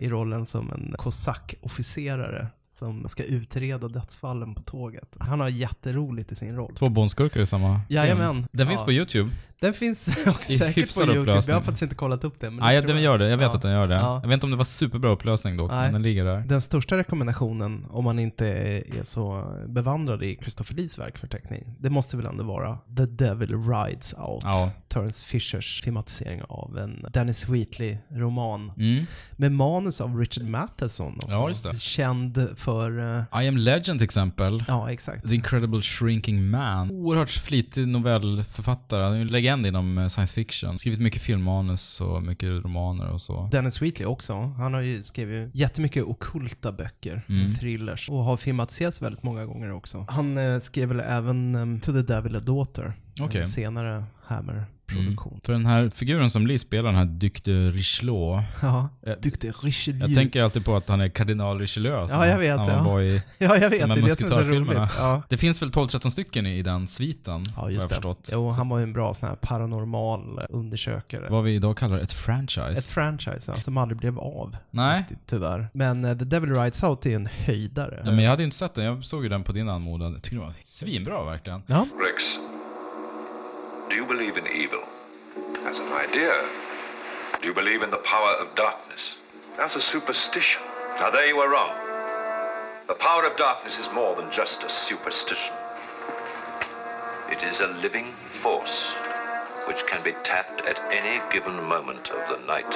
[SPEAKER 1] i rollen som en kosackofficerare som ska utreda dödsfallen på tåget. Han har jätteroligt i sin roll.
[SPEAKER 2] Två bondskurkar i samma
[SPEAKER 1] Jajamän.
[SPEAKER 2] Den
[SPEAKER 1] Ja.
[SPEAKER 2] finns på YouTube.
[SPEAKER 1] Den finns <laughs> <laughs> också säkert på YouTube.
[SPEAKER 2] upplösning.
[SPEAKER 1] Jag har faktiskt inte kollat upp det. Men det
[SPEAKER 2] ja, den gör det. Jag vet
[SPEAKER 1] Ja.
[SPEAKER 2] att den gör det.
[SPEAKER 1] Ja.
[SPEAKER 2] Jag vet inte om det var superbra upplösning dock,
[SPEAKER 1] Nej.
[SPEAKER 2] men den ligger där.
[SPEAKER 1] Den största rekommendationen, om man inte är så bevandrad i Christopher Lees verkförteckning, det måste väl ändå vara The Devil Rides Out.
[SPEAKER 2] Ja.
[SPEAKER 1] Terence Fishers filmatisering av en Dennis Wheatley-roman.
[SPEAKER 2] Mm.
[SPEAKER 1] Med manus av Richard Matheson också.
[SPEAKER 2] Ja, just det.
[SPEAKER 1] Känd för... eh,
[SPEAKER 2] I am Legend till exempel.
[SPEAKER 1] Ja, exakt.
[SPEAKER 2] The Incredible Shrinking Man. Oerhört flitig novellförfattare. Han är ju en legend inom eh, science fiction. Skrivit mycket filmmanus och mycket romaner och så.
[SPEAKER 1] Dennis Wheatley också. Han har ju skrivit jättemycket okulta böcker,
[SPEAKER 2] Mm.
[SPEAKER 1] thrillers, och har filmatiserats väldigt många gånger också. Han eh, skrev väl även um, To the Devil a Daughter,
[SPEAKER 2] Okej.
[SPEAKER 1] en senare Hammer-produktion.
[SPEAKER 2] Mm. För den här figuren som Lee spelar, den här Duc de Richelieu.
[SPEAKER 1] Ja,
[SPEAKER 2] Eh,
[SPEAKER 1] Duc de Richelieu.
[SPEAKER 2] Jag tänker alltid på att han är kardinal Richelieu. som
[SPEAKER 1] Ja, jag vet,
[SPEAKER 2] Han
[SPEAKER 1] ja.
[SPEAKER 2] var i <laughs>
[SPEAKER 1] Ja, jag vet,
[SPEAKER 2] de här
[SPEAKER 1] det är det som är så roligt, ja.
[SPEAKER 2] Det finns väl 12-13 stycken i, den sviten,
[SPEAKER 1] Ja,
[SPEAKER 2] har
[SPEAKER 1] just
[SPEAKER 2] jag
[SPEAKER 1] det.
[SPEAKER 2] förstått.
[SPEAKER 1] Jo, han var ju en bra sån här paranormal eh, undersökare.
[SPEAKER 2] Vad vi idag kallar ett franchise.
[SPEAKER 1] Ett franchise, ja, som aldrig blev av.
[SPEAKER 2] Nej.
[SPEAKER 1] Riktigt, tyvärr. Men eh, The Devil Rides Out är ju en höjdare.
[SPEAKER 2] Ja, men jag hade ju inte sett den. Jag såg ju den på din anmodan. Jag tycker den var svinbra verkligen.
[SPEAKER 1] Ja.
[SPEAKER 10] Rex, you believe in evil? As an idea. Do you believe in the power of darkness? As a superstition. Now, there you are wrong. The power of darkness is more than just a superstition. It is a living force which can be tapped at any given moment of the night.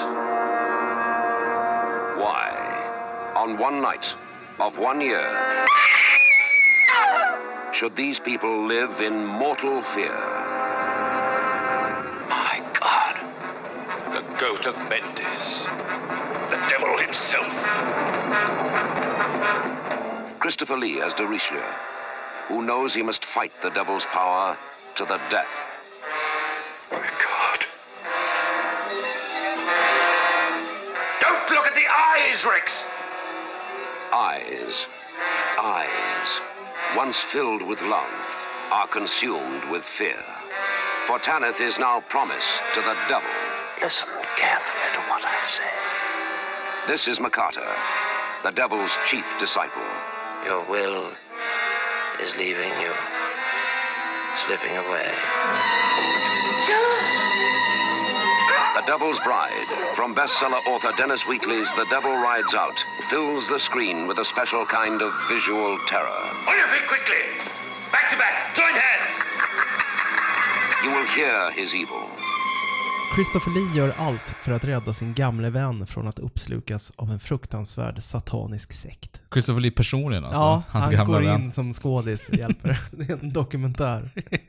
[SPEAKER 15] Why, on one night of one year, should these people live in mortal fear?
[SPEAKER 10] go to Mendes. The devil himself.
[SPEAKER 15] Christopher Lee as de Richelieu, who knows he must fight the devil's power to the death.
[SPEAKER 10] My God.
[SPEAKER 3] Don't look at the eyes, Rex!
[SPEAKER 15] Eyes. Eyes. Once filled with love, are consumed with fear. For Tanith is now promised to the devil.
[SPEAKER 3] Listen carefully to what I say.
[SPEAKER 15] This is Makata, the devil's chief disciple.
[SPEAKER 3] Your will is leaving you, slipping away.
[SPEAKER 15] The Devil's Bride, from bestseller author Dennis Wheatley's The Devil Rides Out, fills the screen with a special kind of visual terror.
[SPEAKER 3] On your feet quickly! Back to back, join hands!
[SPEAKER 15] You will hear his evil.
[SPEAKER 1] Christopher Lee gör allt för att rädda sin gamle vän från att uppslukas av en fruktansvärd satanisk sekt.
[SPEAKER 2] Christopher Lee personligen alltså.
[SPEAKER 1] ja,
[SPEAKER 2] hans
[SPEAKER 1] han
[SPEAKER 2] gamla
[SPEAKER 1] går
[SPEAKER 2] vän.
[SPEAKER 1] in som skådis och hjälper. <laughs> Det är en dokumentär. <laughs>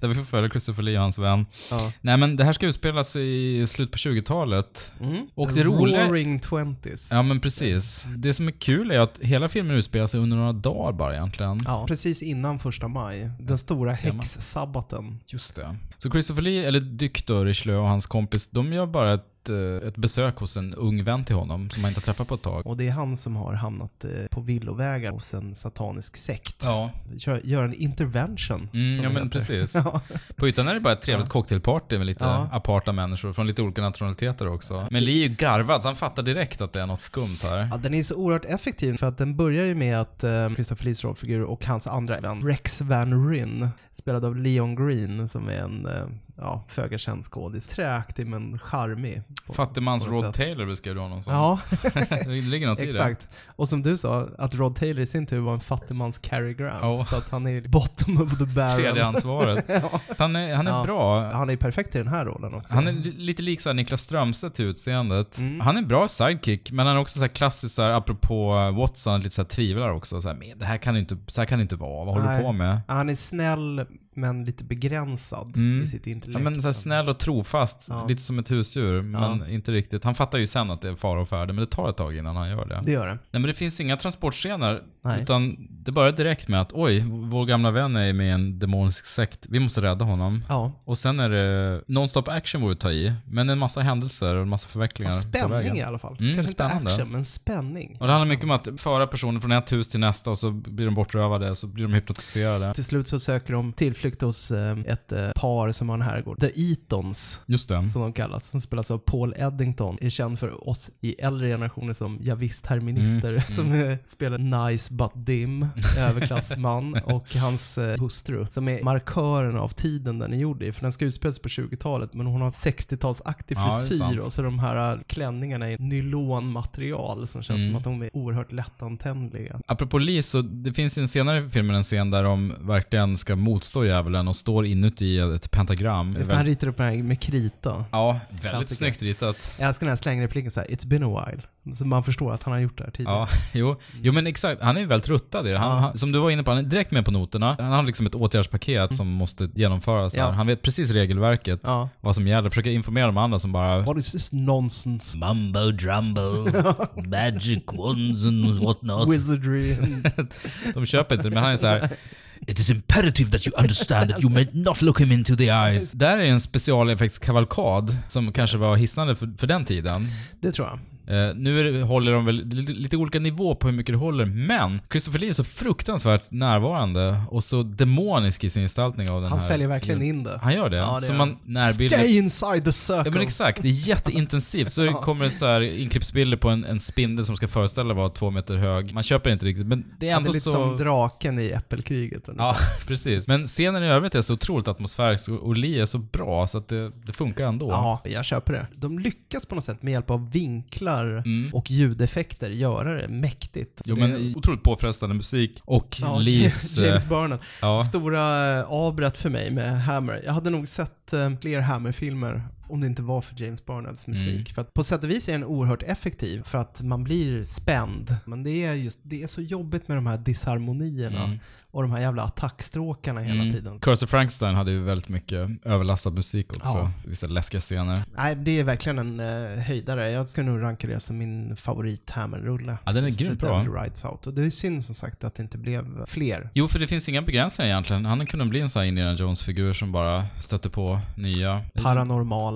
[SPEAKER 2] Där vi får följa Christopher Lee och hans vän.
[SPEAKER 1] Ja.
[SPEAKER 2] Nej men det här ska utspelas i slutet på 20-talet. Och
[SPEAKER 1] The
[SPEAKER 2] det roliga...
[SPEAKER 1] Roaring Twenties.
[SPEAKER 2] Ja men precis. Det som är kul är att hela filmen utspelar sig under några dagar bara egentligen.
[SPEAKER 1] Ja, precis innan första maj. Den stora häxsabbaten.
[SPEAKER 2] Just det. Så Christopher Lee, eller Dyck då, Richelieu och hans kompis, de gör bara ett, eh, ett besök hos en ung vän till honom som han inte har träffat på ett tag.
[SPEAKER 1] Och det är han som har hamnat eh, på villovägar hos en satanisk sekt.
[SPEAKER 2] Ja.
[SPEAKER 1] Gör, gör en intervention.
[SPEAKER 2] Mm, ja men
[SPEAKER 1] heter.
[SPEAKER 2] precis. <laughs>
[SPEAKER 1] Ja.
[SPEAKER 2] På ytan är det bara ett trevligt cocktailparty med lite
[SPEAKER 1] Ja.
[SPEAKER 2] aparta människor från lite olika nationaliteter också. Men Lee är ju garvad, så han fattar direkt att det är något skumt här.
[SPEAKER 1] Ja, den är så oerhört effektiv för att den börjar ju med att eh, Christopher Lees rollfigur och hans andra vän Rex Van Ryn, spelad av Leon Green, som är en eh, ja, föga känd skådis. Träaktig men charmig.
[SPEAKER 2] Fattigmans Rod
[SPEAKER 1] sätt.
[SPEAKER 2] Taylor beskrev du honom som.
[SPEAKER 1] Ja. <laughs>
[SPEAKER 2] det ligger något i det.
[SPEAKER 1] Exakt. Och som du sa, att Rod Taylor i sin tur var en fattigmans Cary Grant.
[SPEAKER 2] Ja.
[SPEAKER 1] Så att han är bottom of the barrel.
[SPEAKER 2] Tredje ansvaret. <laughs>
[SPEAKER 1] ja.
[SPEAKER 2] Han är, han är
[SPEAKER 1] Ja.
[SPEAKER 2] bra.
[SPEAKER 1] Han är perfekt i den här rollen också.
[SPEAKER 2] Han är li- lite lik såhär Niklas Strömstedt till utseendet.
[SPEAKER 1] Mm.
[SPEAKER 2] Han är en bra sidekick, men han är också så här klassisk såhär, apropå Watson, lite såhär tvivlar också. Så här, det här kan inte, så här kan det inte vara. Vad håller du
[SPEAKER 1] Nej.
[SPEAKER 2] på med?
[SPEAKER 1] Han är snäll, men lite begränsad
[SPEAKER 2] Mm.
[SPEAKER 1] i sitt
[SPEAKER 2] Ja,
[SPEAKER 1] intellekt.
[SPEAKER 2] men så här snäll och trofast,
[SPEAKER 1] Ja.
[SPEAKER 2] lite som ett husdjur, men inte riktigt. Han fattar ju sen att det är fara och färde, men det tar ett tag innan han gör det.
[SPEAKER 1] Det gör det.
[SPEAKER 2] Nej men det finns inga transportscener,
[SPEAKER 1] Nej.
[SPEAKER 2] utan det börjar direkt med att oj, vår gamla vän är med i en demonisk sekt, vi måste rädda honom.
[SPEAKER 1] Ja.
[SPEAKER 2] Och sen är det non-stop action vore att ta i, men en massa händelser och en massa förvecklingar
[SPEAKER 1] Ja, spänning i alla fall.
[SPEAKER 2] Mm,
[SPEAKER 1] Kanske
[SPEAKER 2] spännande.
[SPEAKER 1] inte action, men spänning.
[SPEAKER 2] Och det handlar mycket om att föra personer från ett hus till nästa och så blir de bortrövade, så blir de hypnotiserade.
[SPEAKER 1] Till slut så söker de tillflykt hos eh, ett eh, par som har en herrgård. The Eatons.
[SPEAKER 2] Just det.
[SPEAKER 1] Som de kallas. Som spelas av Paul Eddington. Är känd för oss i äldre generationer som javisst herr minister.
[SPEAKER 2] Mm,
[SPEAKER 1] Som eh, spelar Nice But Dim, <laughs> överklassman. och hans hustru. Som är markören av tiden den är gjord i. För den ska utspelas på 20-talet. Men hon har 60-talsaktig
[SPEAKER 2] Ja, det är
[SPEAKER 1] frisyr.
[SPEAKER 2] sant.
[SPEAKER 1] och så de här klänningarna är nylonmaterial. Som känns
[SPEAKER 2] Mm.
[SPEAKER 1] som att de är oerhört lättantändliga.
[SPEAKER 2] Apropå Lee, så det finns ju en senare i filmen en scen där de verkligen ska motstå djävulen och står inuti ett pentagram.
[SPEAKER 1] Just det, han ritar upp den här med krita.
[SPEAKER 2] Ja, väldigt
[SPEAKER 1] Klassiker.
[SPEAKER 2] snyggt ritat.
[SPEAKER 1] Jag älskar den här slängrepliken såhär, it's been a while. Så man förstår att han har gjort det här tidigare.
[SPEAKER 2] Ja, <laughs> jo. jo men exakt. Han är ju väldigt ruttad i det. Han,
[SPEAKER 1] Ja.
[SPEAKER 2] han, som du var inne på, han är direkt med på noterna. Han har liksom ett åtgärdspaket som måste genomföras.
[SPEAKER 1] Ja.
[SPEAKER 2] Han vet precis regelverket,
[SPEAKER 1] Ja.
[SPEAKER 2] vad som gäller. Försöker informera de andra som bara...
[SPEAKER 1] What is this nonsense?
[SPEAKER 2] Mumbo jumbo, <laughs> magic wands and whatnot.
[SPEAKER 1] Wizardry. and- <laughs>
[SPEAKER 2] De köper inte det, men han är så här. It is imperative that you understand that you may not look him into the eyes. Där är en specialeffektskavalkad som kanske var hisnande för, för den tiden.
[SPEAKER 1] Det tror jag.
[SPEAKER 2] Eh, nu det, håller de väl li- lite olika nivå på hur mycket det håller, men Christopher Lee är så fruktansvärt närvarande och så demonisk i sin gestaltning av den
[SPEAKER 1] Han
[SPEAKER 2] här.
[SPEAKER 1] säljer verkligen in det.
[SPEAKER 2] Han gör det.
[SPEAKER 1] Ja, det
[SPEAKER 2] så
[SPEAKER 1] gör
[SPEAKER 2] man
[SPEAKER 1] han.
[SPEAKER 2] närbilder...
[SPEAKER 1] Stay inside the circle.
[SPEAKER 2] Ja men exakt, det är jätteintensivt. Så <laughs> det kommer det så här inklippsbilder på en, en spindel som ska föreställa vara två meter hög. Man köper inte riktigt, men det är ändå
[SPEAKER 1] det är lite
[SPEAKER 2] så...
[SPEAKER 1] som draken i Äppelkriget.
[SPEAKER 2] Ja, <laughs> precis. Men scenen i övrigt är så otroligt atmosfärisk och Lee är så bra så att det, det funkar ändå.
[SPEAKER 1] Ja, jag köper det. De lyckas på något sätt med hjälp av vinklar och ljudeffekter göra det mäktigt.
[SPEAKER 2] Jo
[SPEAKER 1] Det-
[SPEAKER 2] men otroligt påfrestande musik och
[SPEAKER 1] Ja,
[SPEAKER 2] Lees... <laughs>
[SPEAKER 1] James
[SPEAKER 2] eh,
[SPEAKER 1] Burnham.
[SPEAKER 2] Ja.
[SPEAKER 1] Stora eh, avbrott för mig med Hammer. Jag hade nog sett eh, fler Hammer-filmer om det inte var för James Burnhams musik.
[SPEAKER 2] Mm.
[SPEAKER 1] För att på sätt och vis är den oerhört effektiv för att man blir spänd. Men det är just, det är så jobbigt med de här disharmonierna
[SPEAKER 2] Mm.
[SPEAKER 1] och de här jävla attackstråkarna hela
[SPEAKER 2] Mm.
[SPEAKER 1] tiden.
[SPEAKER 2] Curse of Frankenstein hade ju väldigt mycket överlastad musik också.
[SPEAKER 1] Ja.
[SPEAKER 2] Vissa läskiga scener.
[SPEAKER 1] Nej, det är verkligen en uh, höjdare. Jag ska nog ranka det som min favorit Hammer-rulle.
[SPEAKER 2] Ja, den är grymt bra.
[SPEAKER 1] Rides Out. Och det är synd som sagt att det inte blev fler.
[SPEAKER 2] Jo, för det finns inga begränsningar egentligen. Han kunde bli en sån här Indiana Jones-figur som bara stötte på nya...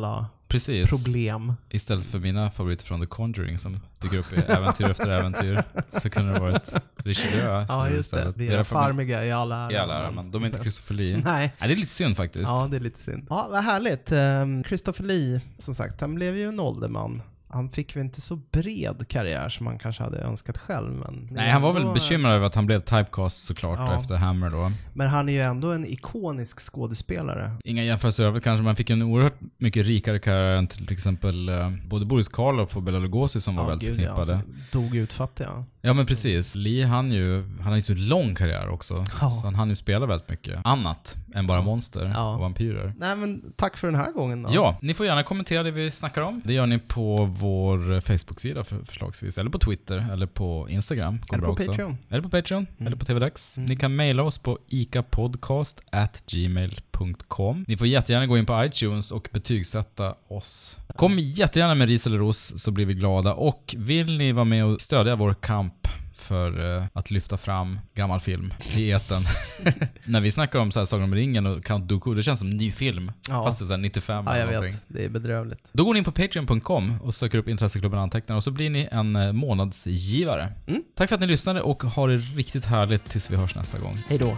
[SPEAKER 1] Paranormala
[SPEAKER 2] Precis.
[SPEAKER 1] problem.
[SPEAKER 2] Istället för mina favoriter från The Conjuring som dyker upp i äventyr efter äventyr, så kunde det varit Richelieu.
[SPEAKER 1] Ja, just det. Vi är Farmiga i alla ära.
[SPEAKER 2] I alla ära, men de är inte Christopher Lee.
[SPEAKER 1] Nej.
[SPEAKER 2] det är lite synd faktiskt.
[SPEAKER 1] Ja, det är lite synd. Ja, vad härligt. Ehm, Christopher Lee, som sagt, han blev ju en ålderman. Han fick väl inte så bred karriär som han kanske hade önskat själv, men...
[SPEAKER 2] Nej, han var väl bekymrad över att han blev typecast såklart
[SPEAKER 1] Ja.
[SPEAKER 2] efter Hammer då.
[SPEAKER 1] Men han är ju ändå en ikonisk skådespelare.
[SPEAKER 2] Inga jämförelser övrigt kanske, men han fick en oerhört mycket rikare karriär än till exempel eh, både Boris Karloff och Bela Lugosi som var
[SPEAKER 1] Ja,
[SPEAKER 2] väldigt
[SPEAKER 1] gud,
[SPEAKER 2] förknippade.
[SPEAKER 1] Ja, alltså, dog utfattiga.
[SPEAKER 2] Ja men precis. Lee han ju, han har ju så lång karriär också.
[SPEAKER 1] Ja.
[SPEAKER 2] Så han hann ju spela väldigt mycket annat än bara monster och vampyrer.
[SPEAKER 1] Nej, men tack för den här gången då.
[SPEAKER 2] Ja, ni får gärna kommentera det vi snackar om. Det gör ni på vår Facebook-sida för, förslagsvis, eller på Twitter, eller på Instagram. Går
[SPEAKER 1] Eller
[SPEAKER 2] bra
[SPEAKER 1] på
[SPEAKER 2] också.
[SPEAKER 1] Patreon.
[SPEAKER 2] Eller på Patreon,
[SPEAKER 1] Mm.
[SPEAKER 2] eller på TVDags. Ni kan mejla oss på icapodcast@gmail.com. Ni får jättegärna gå in på iTunes och betygsätta oss. Kom jättegärna med ris eller ros så blir vi glada. Och vill ni vara med och stödja vår kamp för eh, att lyfta fram gammal film i etern. <laughs> När vi snackar om så här Sagan om ringen och Count Dooku, det känns som ny film.
[SPEAKER 1] Ja.
[SPEAKER 2] Fast det är så här 95
[SPEAKER 1] Ja,
[SPEAKER 2] eller
[SPEAKER 1] jag
[SPEAKER 2] någonting.
[SPEAKER 1] vet. Det är bedrövligt.
[SPEAKER 2] Då går ni in på Patreon.com och söker upp Intresseklubben Antecknare och så blir ni en eh, månadsgivare. Tack för att ni lyssnade och ha det riktigt härligt tills vi hörs nästa gång.
[SPEAKER 1] Hej då.